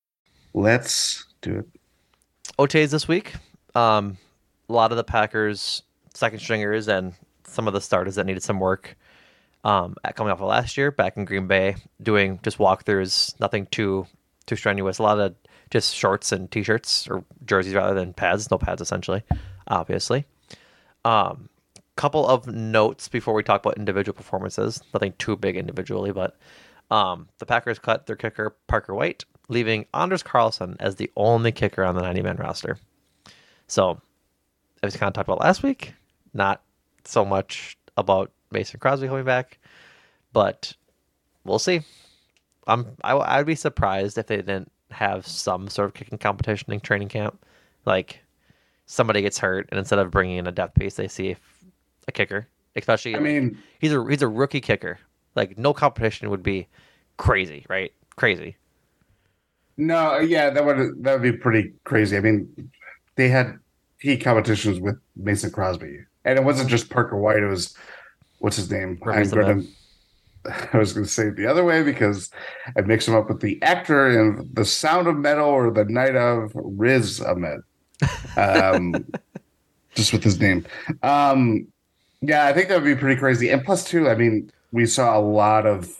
Let's do it. OTAs this week. Um, a lot of the Packers second stringers and some of the starters that needed some work. Um, coming off of last year, back in Green Bay, doing just walkthroughs, nothing too too strenuous. A lot of just shorts and t-shirts or jerseys rather than pads. No pads, essentially, obviously. Um, couple of notes before we talk about individual performances. Nothing too big individually, but um, the Packers cut their kicker Parker White, leaving Anders Carlson as the only kicker on the 90-man roster. So, as we kind of talked about last week, not so much about Mason Crosby coming back, but we'll see. I'm I, I'd be surprised if they didn't have some sort of kicking competition in training camp. Like somebody gets hurt, and instead of bringing in a depth piece, they see a kicker, especially. I mean, he's a he's a rookie kicker. Like no competition would be crazy, right? Crazy. No, yeah, that would that would be pretty crazy. I mean, they had key competitions with Mason Crosby, and it wasn't just Parker White. It was what's his name? Gonna. I was going to say it the other way because I mix him up with the actor in The Sound of Metal or The Night of Riz Ahmed. Um, just with his name. Um, yeah, I think that would be pretty crazy. And plus, too, I mean, we saw a lot of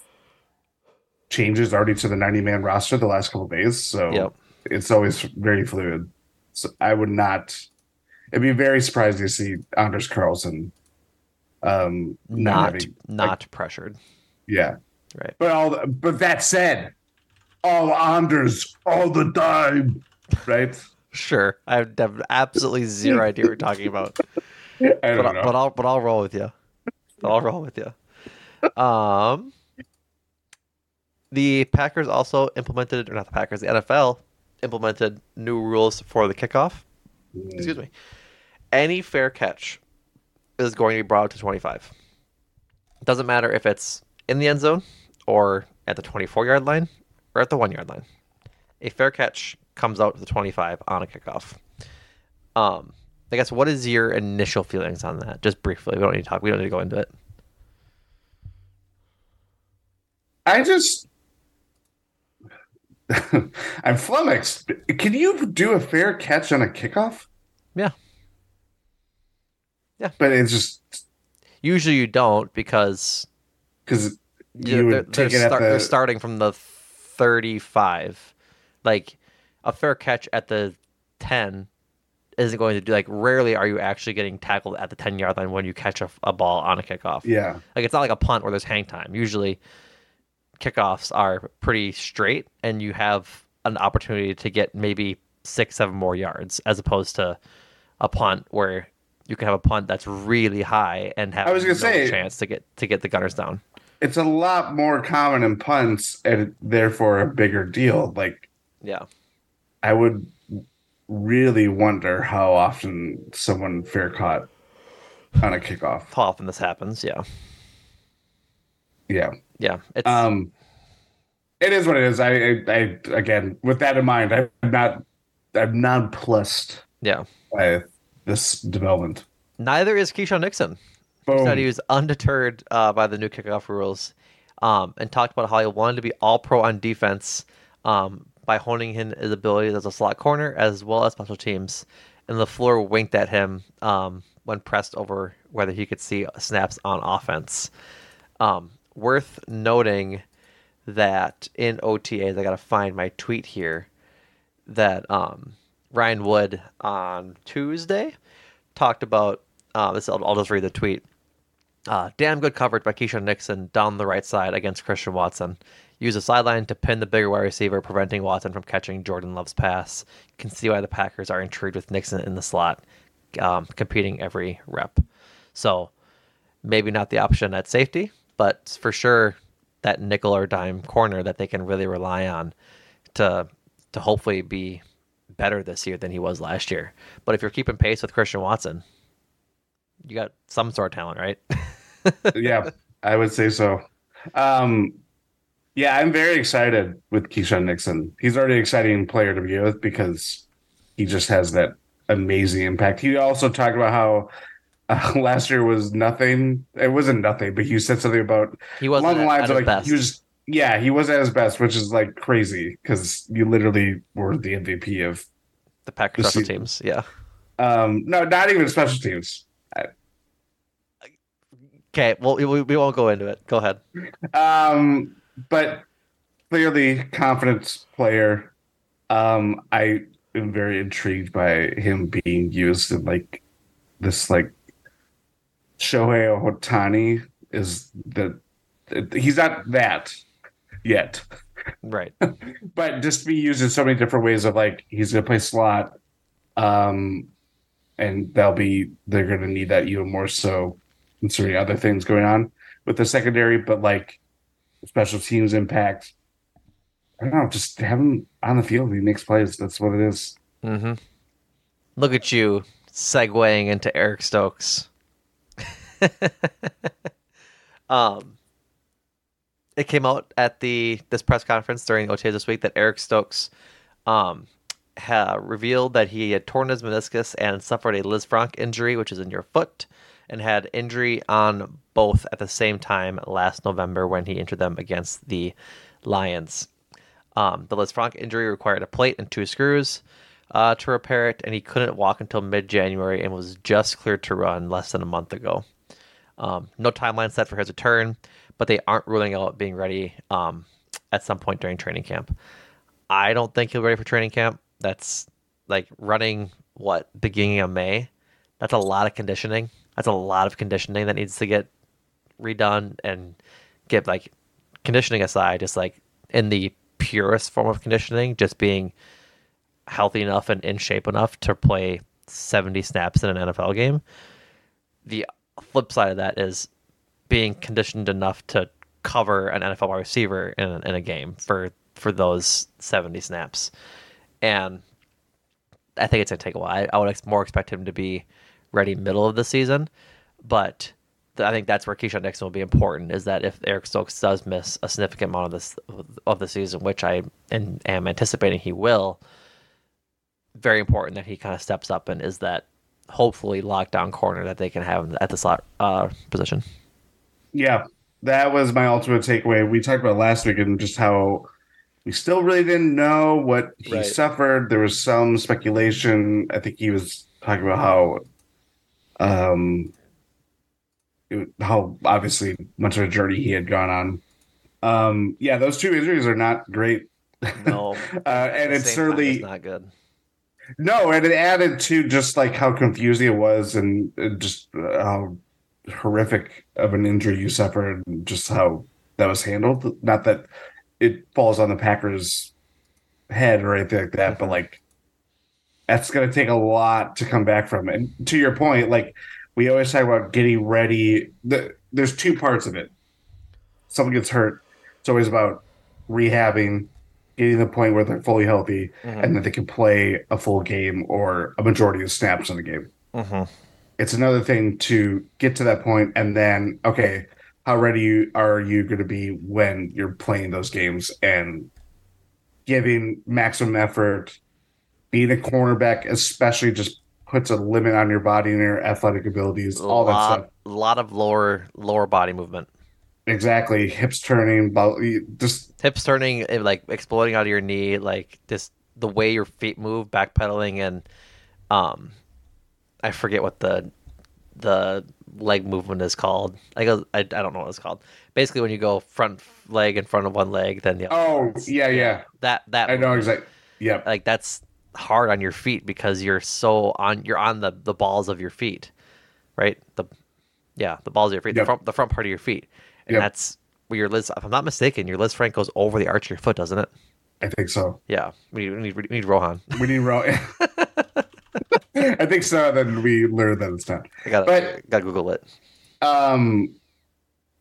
changes already to the 90 man roster the last couple days. So Yep. it's always very fluid. So I would not, it'd be very surprising to see Anders Carlson um, not, Not having, not pressured. yeah. Right. But all, but that said, all Anders all the time, right? Sure. I have absolutely zero idea what you're talking about. I but, don't I- know. but I'll but I'll roll with you. I'll roll with you. Um, the Packers also implemented, or not the Packers, the NFL implemented new rules for the kickoff. Excuse me. Any fair catch is going to be brought up to 25. Doesn't matter if it's in the end zone or at the 24 yard line or at the one yard line. A fair catch comes out to the 25 on a kickoff. Um, I guess what is your initial feelings on that? Just briefly. We don't need to talk. We don't need to go into it. I just I'm flummoxed. Can you do a fair catch on a kickoff? Yeah. Yeah. But it's just Usually you don't because because you they're, would they're, take it at start- they're starting from the 35. Like a fair catch at the 10 isn't going to do like rarely are you actually getting tackled at the 10 yard line when you catch a, a ball on a kickoff. yeah. Like it's not like a punt where there's hang time. Usually kickoffs are pretty straight and you have an opportunity to get maybe six, seven more yards as opposed to a punt where you can have a punt that's really high and have I was gonna no say- chance to get to get the gunners down. It's a lot more common in punts and therefore a bigger deal. Like Yeah. I would really wonder how often someone fair caught on a kickoff. How often this happens, yeah. Yeah. Yeah. It's Um, it is what it is. I, I, I again, with that in mind, I'm not, I'm nonplussed yeah. by this development. Neither is Keisean Nixon. He Boom. said he was undeterred uh, by the new kickoff rules, um, and talked about how he wanted to be all pro on defense um, by honing in his abilities as a slot corner as well as special teams. And the floor winked at him um, when pressed over whether he could see snaps on offense. Um, worth noting that in OTAs, I got to find my tweet here that um, Ryan Wood on Tuesday talked about. Uh, this I'll, I'll just read the tweet. Uh, damn good coverage by Keisean Nixon down the right side against Christian Watson. Use the sideline to pin the bigger wide receiver, preventing Watson from catching Jordan Love's pass. Can see why the Packers are intrigued with Nixon in the slot, um, competing every rep. So maybe not the option at safety, but for sure that nickel or dime corner that they can really rely on to to hopefully be better this year than he was last year. But if you're keeping pace with Christian Watson, you got some sort of talent, right? yeah, I would say so. Um, yeah, I'm very excited with Keisean Nixon. He's already an exciting player to be with because he just has that amazing impact. He also talked about how uh, last year was nothing. It wasn't nothing, but he said something about he wasn't along the lines like best. he was. Yeah, he wasn't at his best, which is like crazy because you literally were the MVP of the Packers the special teams. Yeah. Um, no, not even special teams. Okay. Well, we, we won't go into it. Go ahead. Um, but clearly confidence player. Um, I am very intrigued by him being used in like this like Shohei Ohtani is the he's not that yet. Right. but just be used in so many different ways of like he's gonna play slot. Um and they'll be they're gonna need that even more so considering other things going on with the secondary, but like special teams impact. I don't know, just have him on the field. He makes plays. That's what it is. Mm-hmm. Look at you segueing into Eric Stokes. um, it came out at the this press conference during OTA this week that Eric Stokes um, ha- revealed that he had torn his meniscus and suffered a Lisfranc injury, which is in your foot, and had injury on both at the same time last November when he entered them against the Lions. Um, the Lisfranc injury required a plate and two screws uh, to repair it, and he couldn't walk until mid January and was just cleared to run less than a month ago. Um, no timeline set for his return, but they aren't ruling out being ready um, at some point during training camp. I don't think he'll be ready for training camp. That's like running what beginning of May. That's a lot of conditioning. That's a lot of conditioning that needs to get redone and get like conditioning aside, just like in the purest form of conditioning, just being healthy enough and in shape enough to play 70 snaps in an NFL game. The flip side of that is being conditioned enough to cover an NFL wide receiver in, in a game for for those 70 snaps. And I think it's going to take a while. I, I would ex- more expect him to be ready middle of the season, but th- I think that's where Keisean Nixon will be important. Is that if Eric Stokes does miss a significant amount of this of the season, which I am anticipating he will, very important that he kind of steps up and is that hopefully lockdown corner that they can have at the slot uh, position. Yeah, that was my ultimate takeaway. We talked about last week and just how we still really didn't know what he Right. suffered. There was some speculation. I think he was talking about how, um, it- how obviously much of a journey he had gone on. Um, yeah, those two injuries are not great. No, uh, and it's certainly not good. No, and it added to just like how confusing it was, and uh, just uh, how horrific of an injury you suffered, and just how that was handled. Not that it falls on the Packers' head or anything like that, but like that's going to take a lot to come back from. And to your point, like we always talk about getting ready. The, there's two parts of it. Someone gets hurt. It's always about rehabbing, getting to the point where they're fully healthy, Mhm. and that they can play a full game or a majority of snaps in the game. Mm-hmm. It's another thing to get to that point and then, okay, how ready you, are you going to be when you're playing those games and giving maximum effort? Being a cornerback, especially, just puts a limit on your body and your athletic abilities, all that lot, stuff. lot of lower lower body movement. Exactly. Hips turning, but just hips turning, eh, like exploding out of your knee, like just the way your feet move, backpedaling, and um, I forget what the the leg movement is called. I go, I, I don't know what it's called. Basically, when you go front leg in front of one leg, then the other. Oh, yeah, yeah. That that I know exactly. Yeah. Like that's hard on your feet because you're so on you're on the the balls of your feet, right? The yeah, the balls of your feet, the front the front part of your feet, and Yep. that's where your Liz. If I'm not mistaken, your Lisfranc goes over the arch of your foot, doesn't it? I think so. Yeah, we need we need, we need Rohan. We need Ro. I think so. Then we learned that it's not. I gotta But- gotta Google it. Um,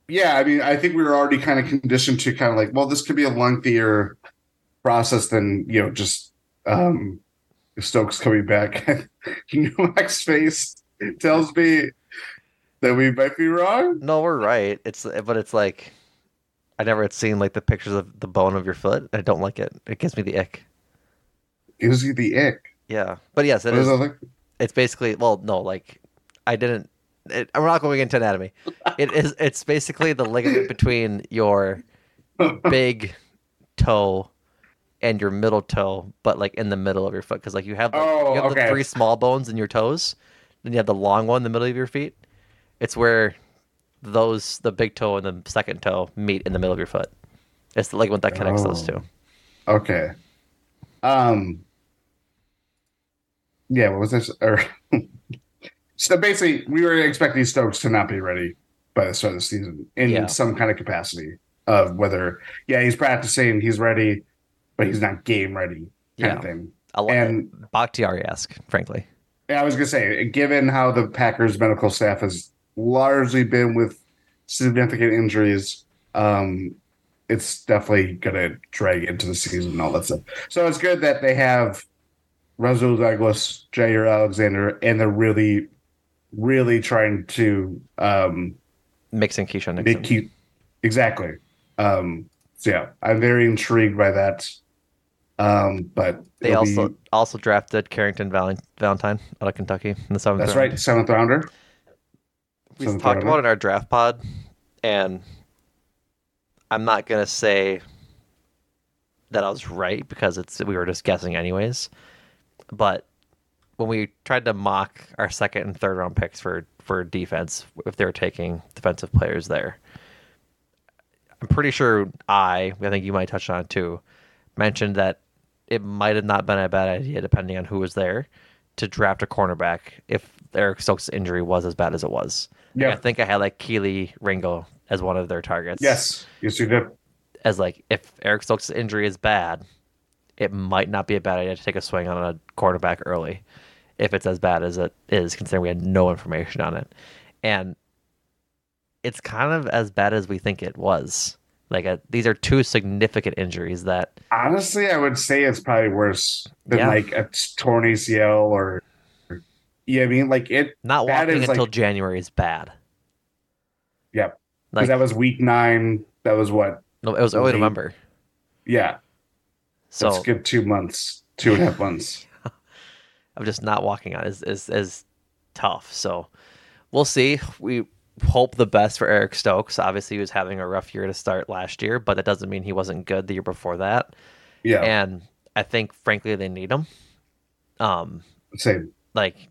yeah, I mean, I think we were already kind of conditioned to kind of like, well, this could be a lengthier process than you know just um Stokes coming back. Max face tells me that we might be wrong. No, we're right. It's but it's like I never had seen like the pictures of the bone of your foot. I don't like it. It gives me the ick. Gives you the ick. Yeah, but yes, it What is. look- It's basically well, no, like I didn't. It, we're not going into anatomy. It is. It's basically the ligament between your big toe and your middle toe, but like in the middle of your foot, because like you have, like, Oh, you have okay. the three small bones in your toes, then you have the long one in the middle of your feet. It's where those the big toe and the second toe meet in the middle of your foot. It's the ligament that connects those Oh. two. Okay. Um. Yeah. What was this? Or so basically, we were expecting Stokes to not be ready by the start of the season in Yeah. some kind of capacity of whether, yeah, he's practicing, he's ready, but he's not game ready, kind Yeah. of thing. A lot, And Bakhtiari-esque, frankly. yeah, I was gonna say, given how the Packers medical staff has largely been with significant injuries, um, it's definitely gonna drag into the season and all that stuff. So it's good that they have Rasul Douglas, Jaire Alexander, and they're really, really trying to um, Mixing Keisean Nixon. keep exactly. Um, so yeah, I'm very intrigued by that. Um, but They also be- also drafted Carrington Valentine out of Kentucky in the seventh. that's round. right, seventh rounder. We talked about it in our draft pod, and I'm not gonna say that I was right because it's we were just guessing anyways. But when we tried to mock our second and third round picks for for defense, if they were taking defensive players there, I'm pretty sure I, I think you might touch on it too, mentioned that it might have not been a bad idea, depending on who was there, to draft a cornerback if Eric Stokes' injury was as bad as it was. Like, Yeah. I think I had like Kelee Ringo as one of their targets. Yes, yes, you did. As like, if Eric Stokes' injury is bad, it might not be a bad idea to take a swing on a quarterback early if it's as bad as it is, considering we had no information on it. And it's kind of as bad as we think it was. Like, uh these are two significant injuries that Honestly, I would say it's probably worse than Yeah. like a torn ACL or, yeah, I mean, like it. not walking until like- January is bad. Yep, Like, because that was week nine. That was what? no, it was early November. Yeah, So that's good. Two months, two and a half months. of just not walking on is is is tough. So we'll see. We hope the best for Eric Stokes. Obviously, he was having a rough year to start last year, but that doesn't mean he wasn't good the year before that. Yeah, And I think, frankly, they need him. Um, same. like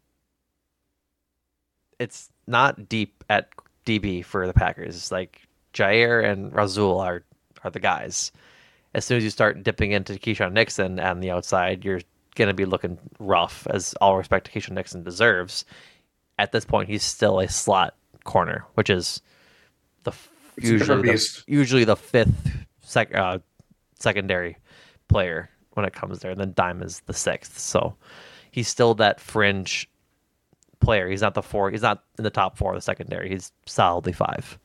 it's not deep at DB for the Packers. It's like Jaire and Rasul are are the guys. As soon as you start dipping into Keisean Nixon on the outside, you're gonna be looking rough, as all respect to Keisean Nixon deserves. At this point, he's still a slot corner, which is the It's usually the, usually the fifth sec, uh, secondary player when it comes there. And then Dime is the sixth. So he's still that fringe player. He's not the four. He's not in the top four of the secondary. He's solidly five.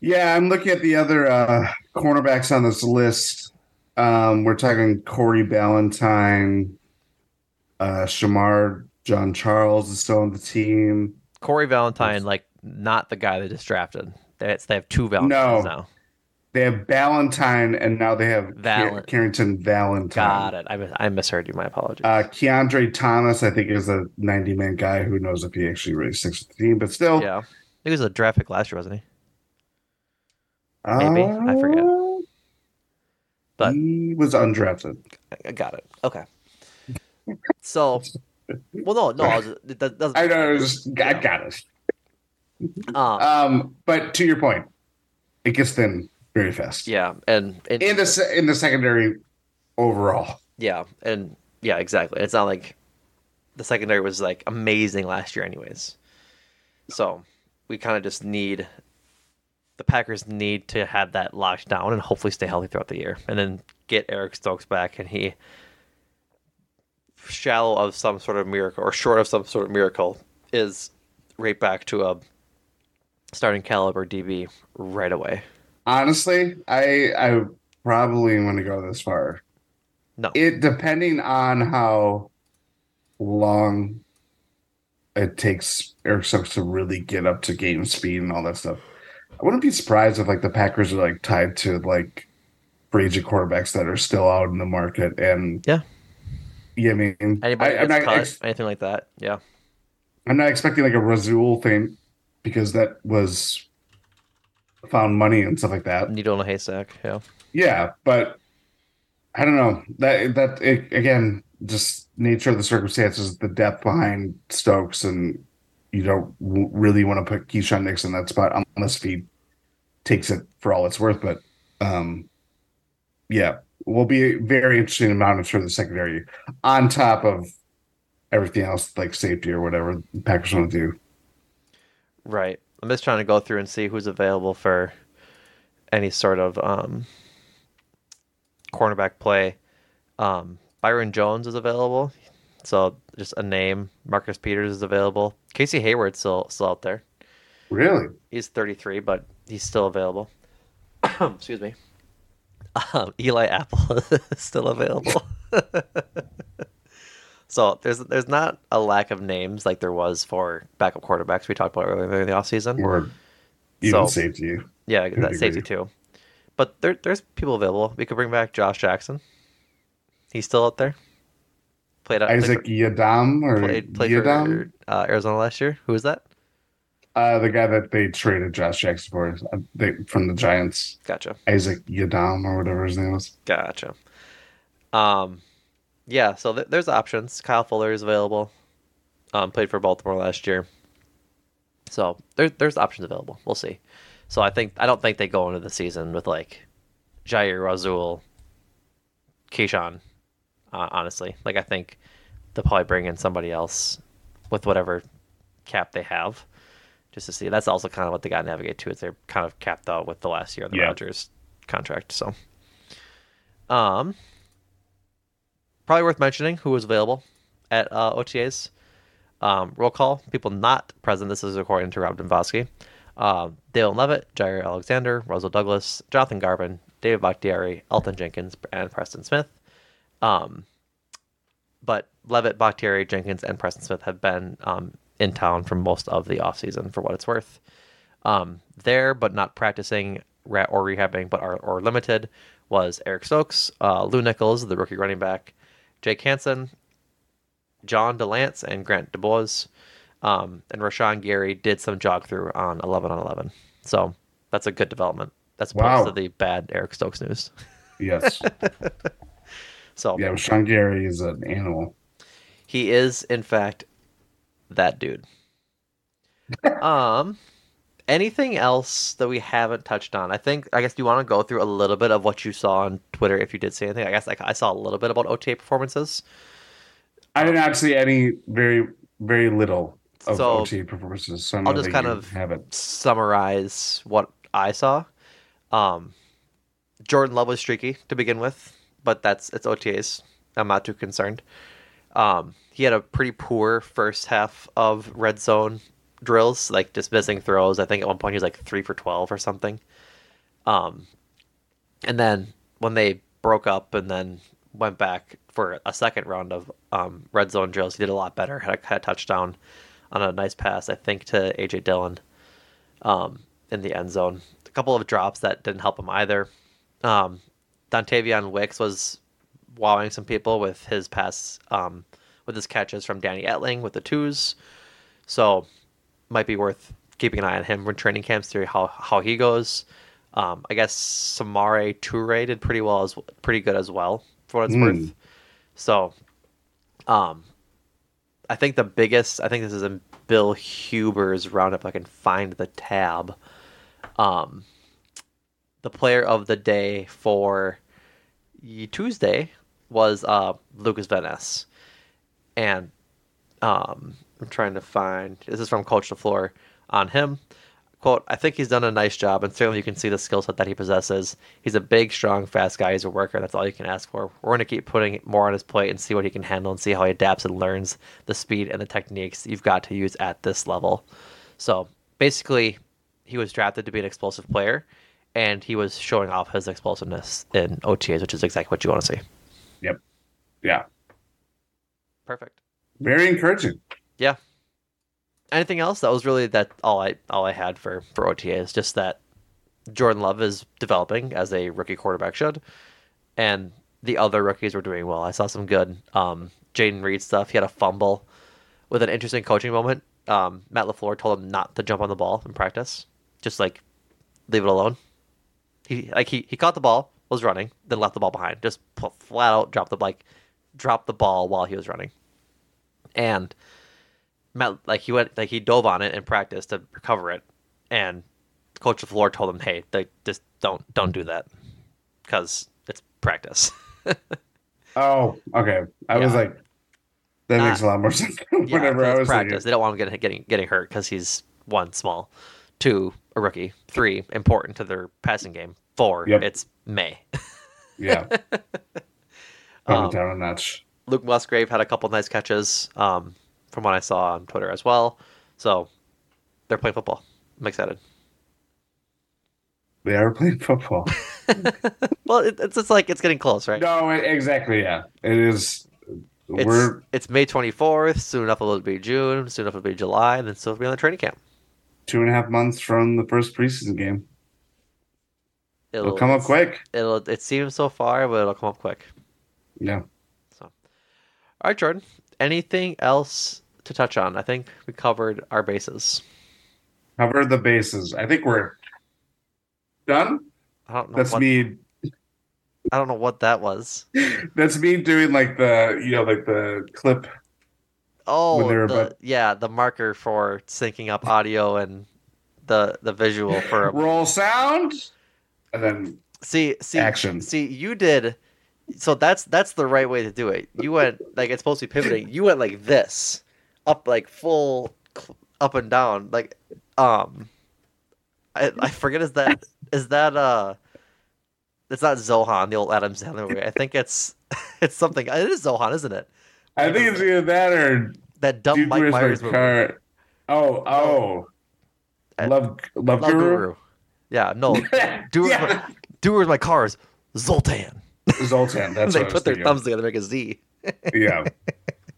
Yeah, I'm looking at the other uh, cornerbacks on this list. Um, we're talking Corey Ballentine, uh, Shamar John Charles is still on the team. Corey Valentine, like not the guy they just drafted. They, they have two Valentines No. now. They have Ballentine, and now they have Val- Carrington Valentine. Got it. I, mis- I misheard you. My apologies. Uh, Keandre Thomas, I think, is a 90 man guy. Who knows if he actually really sticks with the team, but still. yeah. I think he was a draft pick last year, wasn't he? Maybe. I forget. Uh, But- he was undrafted. I got it. Okay. So, well, no, no, I was, it does- doesn't. I know. It was, I got it. Um, Um, but to your point, it gets thin very fast. yeah, and, and In the in the secondary overall. yeah, and yeah, exactly. It's not like the secondary was like amazing last year, anyways. So we kind of just need the Packers need to have that locked down and hopefully stay healthy throughout the year, and then get Eric Stokes back, and he shallow of some sort of miracle or short of some sort of miracle is right back to a starting caliber DB right away. Honestly, I I probably want to go this far. No. It depending on how long it takes Eric Stokes to really get up to game speed and all that stuff. I wouldn't be surprised if like the Packers are like tied to like free agent quarterbacks that are still out in the market and Yeah. Yeah, I mean Anybody I, am not cut, ex- anything like that. Yeah. I'm not expecting like a Rasul thing because that was found money and stuff like that. Needle in a haystack. Yeah. Yeah, but I don't know that that it, again, just nature of the circumstances, the depth behind Stokes, and you don't w- really want to put Keisean Nix in that spot unless he takes it for all it's worth. But um, yeah, will be very interesting to monitor the secondary on top of everything else like safety or whatever the Packers want to do. Right. I'm just trying to go through and see who's available for any sort of um, cornerback play. Um, Byron Jones is available, so just a name. Marcus Peters is available. Casey Hayward's still still out there. Really? He's 33, but he's still available. Excuse me. Um, Eli Apple is still available. so there's there's not a lack of names like there was for backup quarterbacks we talked about earlier in the offseason. Or even So- safety. Yeah, that safety too. But there, there's people available. We could bring back Josh Jackson. He's still out there. Played out Isaac played Yiadom or for, played, played Yiadom? for uh, Arizona last year. Who was that? Uh, the guy that they traded Josh Jackson for uh, they, from the Giants, Gotcha. Isaac Yiadom or whatever his name was. Gotcha. Um, yeah. So th- there's options. Kyle Fuller is available. Um, played for Baltimore last year. So there's there's options available. We'll see. So I think I don't think they go into the season with like Jaire Rasul, Keisean. Uh, honestly, like I think they'll probably bring in somebody else with whatever cap they have, just to see. That's also kind of what they got to navigate to. Is they're kind of capped out with the last year of the Yeah. Rodgers contract. So, um, probably worth mentioning who was available at uh, OTAs. Um, roll call. People not present. This is according to Rob Demovsky. Uh, Dale Leavitt, Jaire Alexander, Rasul Douglas, Jonathan Garvin, David Bakhtiari, Elgton Jenkins, and Preston Smith. Um, but Leavitt, Bakhtiari, Jenkins, and Preston Smith have been um, in town for most of the offseason for what it's worth. Um, there, but not practicing or rehabbing, but are or limited, was Eric Stokes, uh, Lew Nichols, the rookie running back, Jake Hansen, Jean Delance, and Grant DuBose. Um, and Rashan Gary did some jog through on 11 on 11. So that's a good development. That's Wow. to the bad Eric Stokes news. Yes. So yeah, Rashan Gary is an animal. he is, in fact, that dude. um, anything else that we haven't touched on? I think. I guess do you want to go through a little bit of what you saw on Twitter if you did see anything? I guess like I saw a little bit about OTA performances. I did not see any very very little of So, OT performances. So I'll just kind of have it. summarize what I saw. Um, Jordan Love was streaky to begin with, but that's it's OTAs. I'm not too concerned. Um, he had a pretty poor first half of red zone drills, like just missing throws. I think at one point he was like three for twelve or something. Um, and then when they broke up and then went back for a second round of um, red zone drills, he did a lot better. Had a, had a touchdown on a nice pass, I think, to AJ Dillon um, in the end zone. A couple of drops that didn't help him either. Um, Dontayvion Wicks was wowing some people with his pass, um, with his catches from Danny Etling with the twos. So might be worth keeping an eye on him when training camps to how how he goes. Um, I guess Samori Toure did pretty well as pretty good as well for what it's Hmm. worth. So, um, I think the biggest I think this is in Bill Huber's roundup. I can find the tab. Um, the player of the day for Tuesday was uh, Lukas Ness. and um, I'm trying to find this is from Coach LaFleur on him. Quote, I think he's done a nice job, and certainly you can see the skill set that he possesses. He's a big, strong, fast guy. He's a worker. That's all you can ask for. We're going to keep putting more on his plate and see what he can handle and see how he adapts and learns the speed and the techniques you've got to use at this level. So basically, he was drafted to be an explosive player, and he was showing off his explosiveness in OTAs, which is exactly what you want to see. Yep. Yeah. Perfect. Very encouraging. Yeah. Anything else? That was really that all I all I had for for OTAs. Just that Jordan Love is developing as a rookie quarterback should, and the other rookies were doing well. I saw some good um, Jayden Reed stuff. He had a fumble with an interesting coaching moment. Um, Matt Lafleur told him not to jump on the ball in practice, just like leave it alone. He like he, he caught the ball, was running, then left the ball behind. Just flat out dropped the like dropped the ball while he was running, and like he went like he dove on it in practice to recover it, and Coach Lafleur told him, "Hey, they, just don't don't do that because it's practice." oh, okay. I was like, that makes a lot more sense. Yeah, I was practice. thinking. They don't want him getting getting getting hurt because he's one small, two a rookie, three important to their passing game, four Yep. it's May. Yeah. Um, down a notch. Luke Musgrave had a couple nice catches um, from what I saw on Twitter as well. So they're playing football. I'm excited. They are playing football. Well, it, it's just like it's getting close, right? no, it- exactly. Yeah, it is. It's, we're it's May 24th. Soon enough it'll be June. Soon enough it'll be July, and then still be on the training camp. two and a half months from the first preseason game. It'll, come up quick. It'll. It seems so far, but it'll come up quick. Yeah. So, all right, Jordan. Anything else to touch on? I think we covered our bases. Cover the bases. I think we're done. I don't know. That's what, me. I don't know what that was. That's me doing like the you know like the clip. Oh, the, about- yeah, the marker for syncing up audio and the the visual for Roll sound, and then see see Action. See, you did. So that's that's the right way to do it. You went like it's supposed to be pivoting. You went like this, up like full, cl- up and down. Like, um, I I forget is that is that uh, it's not Zohan, the old Adam Sandler movie. I think it's it's something. It is Zohan, isn't it? I think it's either that or That dumb Dude, Mike My Myers movie. Car? Oh, oh, love, love, Love Guru. Guru. Yeah, no. Do Yeah. do with my cars, Zoltan. Zoltan. That's they what I was put their thinking. thumbs together to make a Z. Yeah.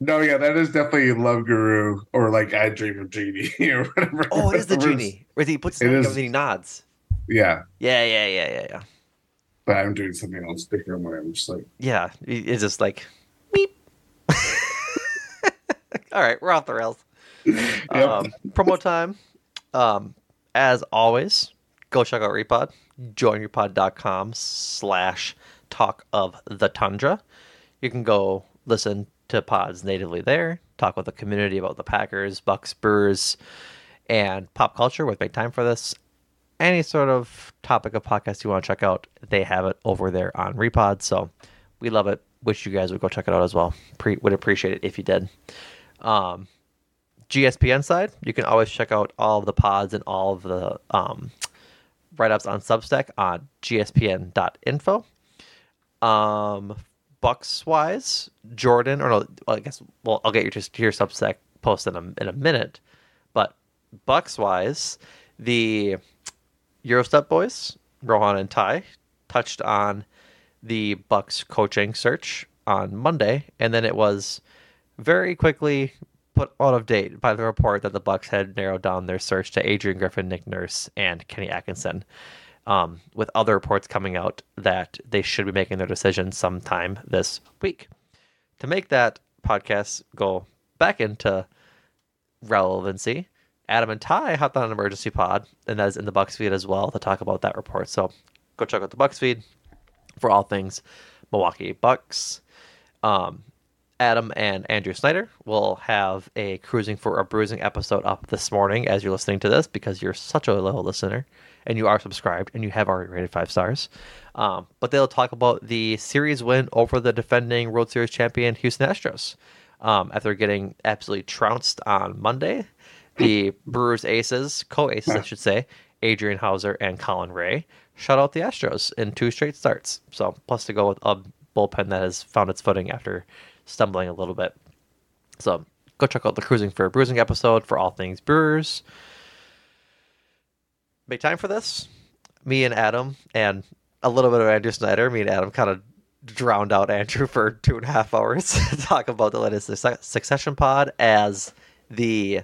No, yeah, that is definitely Love Guru or like I Dream of Jeannie or whatever. Oh, it is the genie. Where he puts his hand and he nods. Yeah, Yeah, yeah, yeah, yeah, yeah. but I'm doing something else different when I'm just like, Yeah, it's just like beep. All right, we're off the rails. Um, promo time. Um, as always, go check out Repod. Joinrepod.com slash talk of the tundra. You can go listen to pods natively there, talk with the community about the Packers, Bucks, Brewers, and pop culture with Make Time for This. Any sort of topic of podcast you want to check out, they have it over there on Repod. So we love it. Wish you guys would go check it out as well. Pre- would appreciate it if you did. Um, GSPN side, you can always check out all of the pods and all of the um, write ups on Substack on gspn.info. Um, Bucks wise, Jordan, or no, well, I guess, well, I'll get your, to your Substack post in a, in a minute. But Bucks wise, the Gyro Step boys, Rohan and Ty, touched on the Bucks coaching search on Monday, and then it was very quickly put out of date by the report that the Bucks had narrowed down their search to Adrian Griffin, Nick Nurse, and Kenny Atkinson. Um, with other reports coming out that they should be making their decision sometime this week. To make that podcast go back into relevancy, Adam and Ty hopped on an emergency pod, and that is in the Bucks feed as well to talk about that report. So go check out the Bucks feed for all things Milwaukee Bucks. Um, Adam and Andrew Snyder will have a cruising for a bruising episode up this morning as you're listening to this because you're such a loyal listener and you are subscribed and you have already rated five stars. Um, but they'll talk about the series win over the defending World Series champion Houston Astros um, after getting absolutely trounced on Monday. The Brewers aces, co aces, I should say, Adrian Houser and Colin Rea, shut out the Astros in two straight starts. So, plus to go with a bullpen that has found its footing after stumbling a little bit. So, go check out the Cruising for a Bruising episode for all things Brewers. Make time for this. me and Adam and a little bit of Andrew Snyder, me and Adam kind of drowned out Andrew for two and a half hours to talk about the latest Suc- Succession pod as the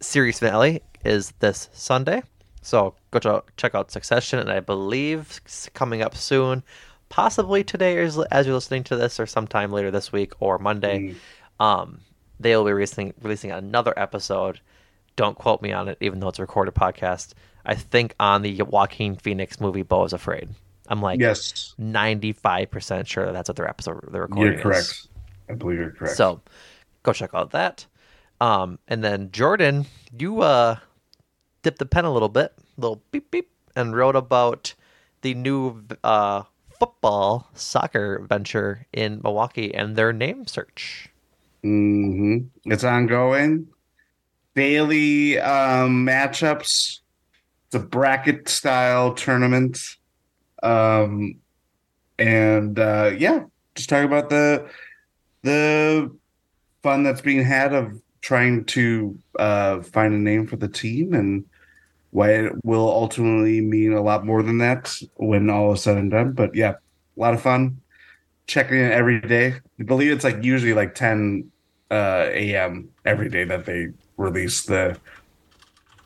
series finale is this Sunday. So go to check out Succession, and I believe it's coming up soon, possibly today as, as you're listening to this, or sometime later this week or Monday. Um, they will be releasing releasing another episode. Don't quote me on it, even though it's a recorded podcast. I think on the Joaquin Phoenix movie Beau is Afraid. I'm like Yes, ninety five percent sure that's what their episode they're recording. you're correct. is. I believe you're correct. So go check out that. Um, and then Jordan, you uh dipped the pen a little bit, little beep beep, and wrote about the new uh football soccer venture in Milwaukee and their name search. Mm-hmm. It's ongoing. Daily um, matchups. It's a bracket style tournament. Um, and uh, yeah, just talk about the the fun that's being had of trying to uh, find a name for the team and why it will ultimately mean a lot more than that when all is said and done. But yeah, a lot of fun. Checking it every day. I believe it's like usually like 10 uh, a.m. every day that they release the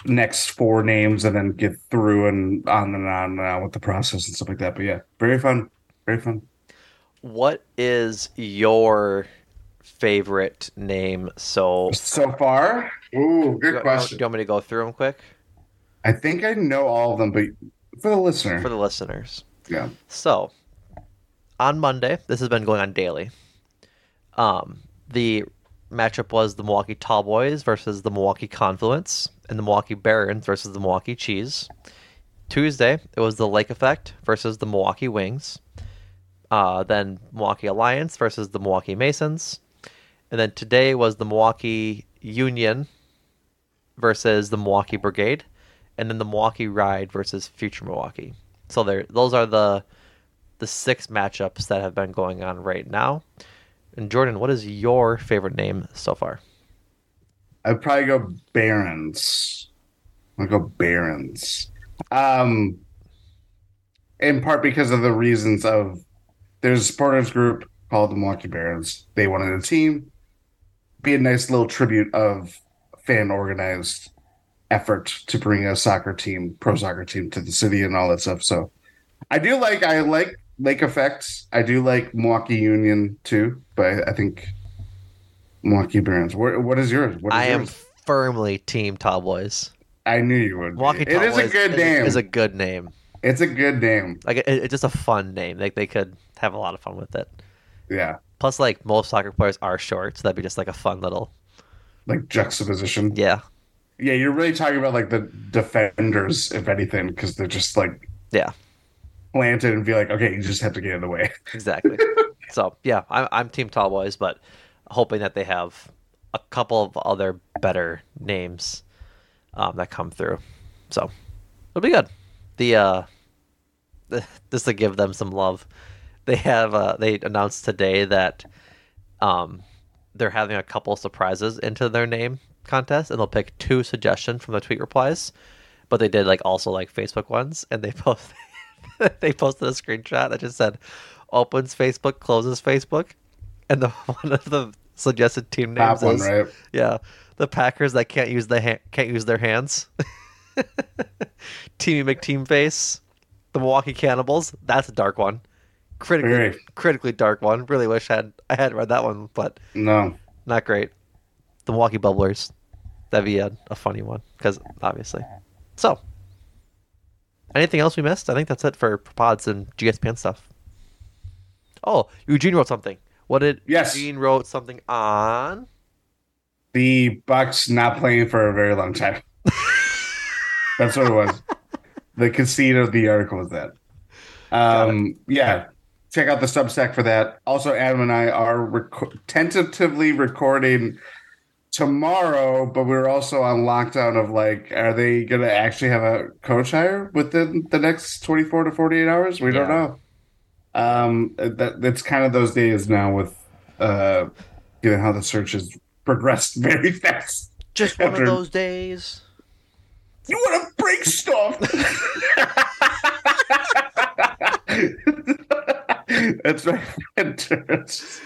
next four names and then get through and on and on and on with the process and stuff like that. But yeah, very fun. Very fun. What is your favorite name? So So far, ooh, good do, question. Do you want me to go through them quick I think I know all of them, but for the listener, for the listeners? yeah. So, on Monday, this has been going on daily. Um, the matchup was the Milwaukee Tall Boys versus the Milwaukee Confluence, and the Milwaukee Barons versus the Milwaukee Cheese. Tuesday, it was the Lake Effect versus the Milwaukee Wings. Uh, then Milwaukee Alliance versus the Milwaukee Masons. And then today was the Milwaukee Union versus the Milwaukee Brigade. And then the Milwaukee Ride versus Future Milwaukee. So there, those are the the six matchups that have been going on right now. And Jordan, what is your favorite name so far? I'd probably go Barons. I'll go Barons. Um, in part because of the reasons of there's a supporters group called the Milwaukee Barons. They wanted a team, be a nice little tribute of fan organized effort to bring a soccer team, pro soccer team to the city and all that stuff. So I do like I like Lake Effects. I do like Milwaukee Union too, but I think Milwaukee Barons. What, what is yours? What is I am firmly Team Tall Boys. I knew you would. Milwaukee It is a good is, name. Is a good name. It's a good name. Like it, it's just a fun name. Like they could have a lot of fun with it. Yeah, Plus, like most soccer players are short, so that'd be just like a fun little like juxtaposition. yeah, Yeah, you're really talking about like the defenders, if anything, because they're just like yeah, planted and be like, okay, you just have to get in the way. exactly. so yeah, I'm I'm Team Tall Boys, but hoping that they have a couple of other better names um, that come through. So it'll be good. The uh, the, just to give them some love, they have uh, they announced today that um, they're having a couple surprises into their name contest, and they'll pick two suggestions from the tweet replies. But they did like also like Facebook ones, and they post they posted a screenshot that just said opens Facebook, closes Facebook, and the one of the suggested team names one, is right? yeah the Packers that can't use the ha- can't use their hands. Teamy McTeamface, the Milwaukee Cannibals. That's a dark one, critically Very. critically dark one. Really wish I had I had read that one, but No, not great. The Milwaukee Bubblers. That'd be a, a funny one because obviously. So, anything else we missed? I think that's it for pods and GSPN stuff. Oh, Eugene wrote something. What did Yes. Eugene wrote something on? the Bucks not playing for a very long time. That's what it was. The conceit of the article was that. Um, yeah, check out the Substack for that. Also, Adam and I are rec- tentatively recording tomorrow, but we're also on lockdown of like, are they going to actually have a coach hire within the next 24 to 48 hours? We don't know. Um, that that's kind of those days now with uh, given how the search has progressed very fast. Just one After- of those days. You want to break stuff. That's right.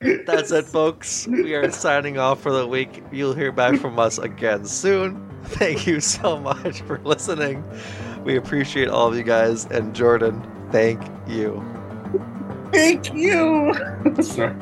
That's it, folks. We are signing off for the week. You'll hear back from us again soon. Thank you so much for listening. We appreciate all of you guys. And Jordan, thank you. Thank you. Sorry.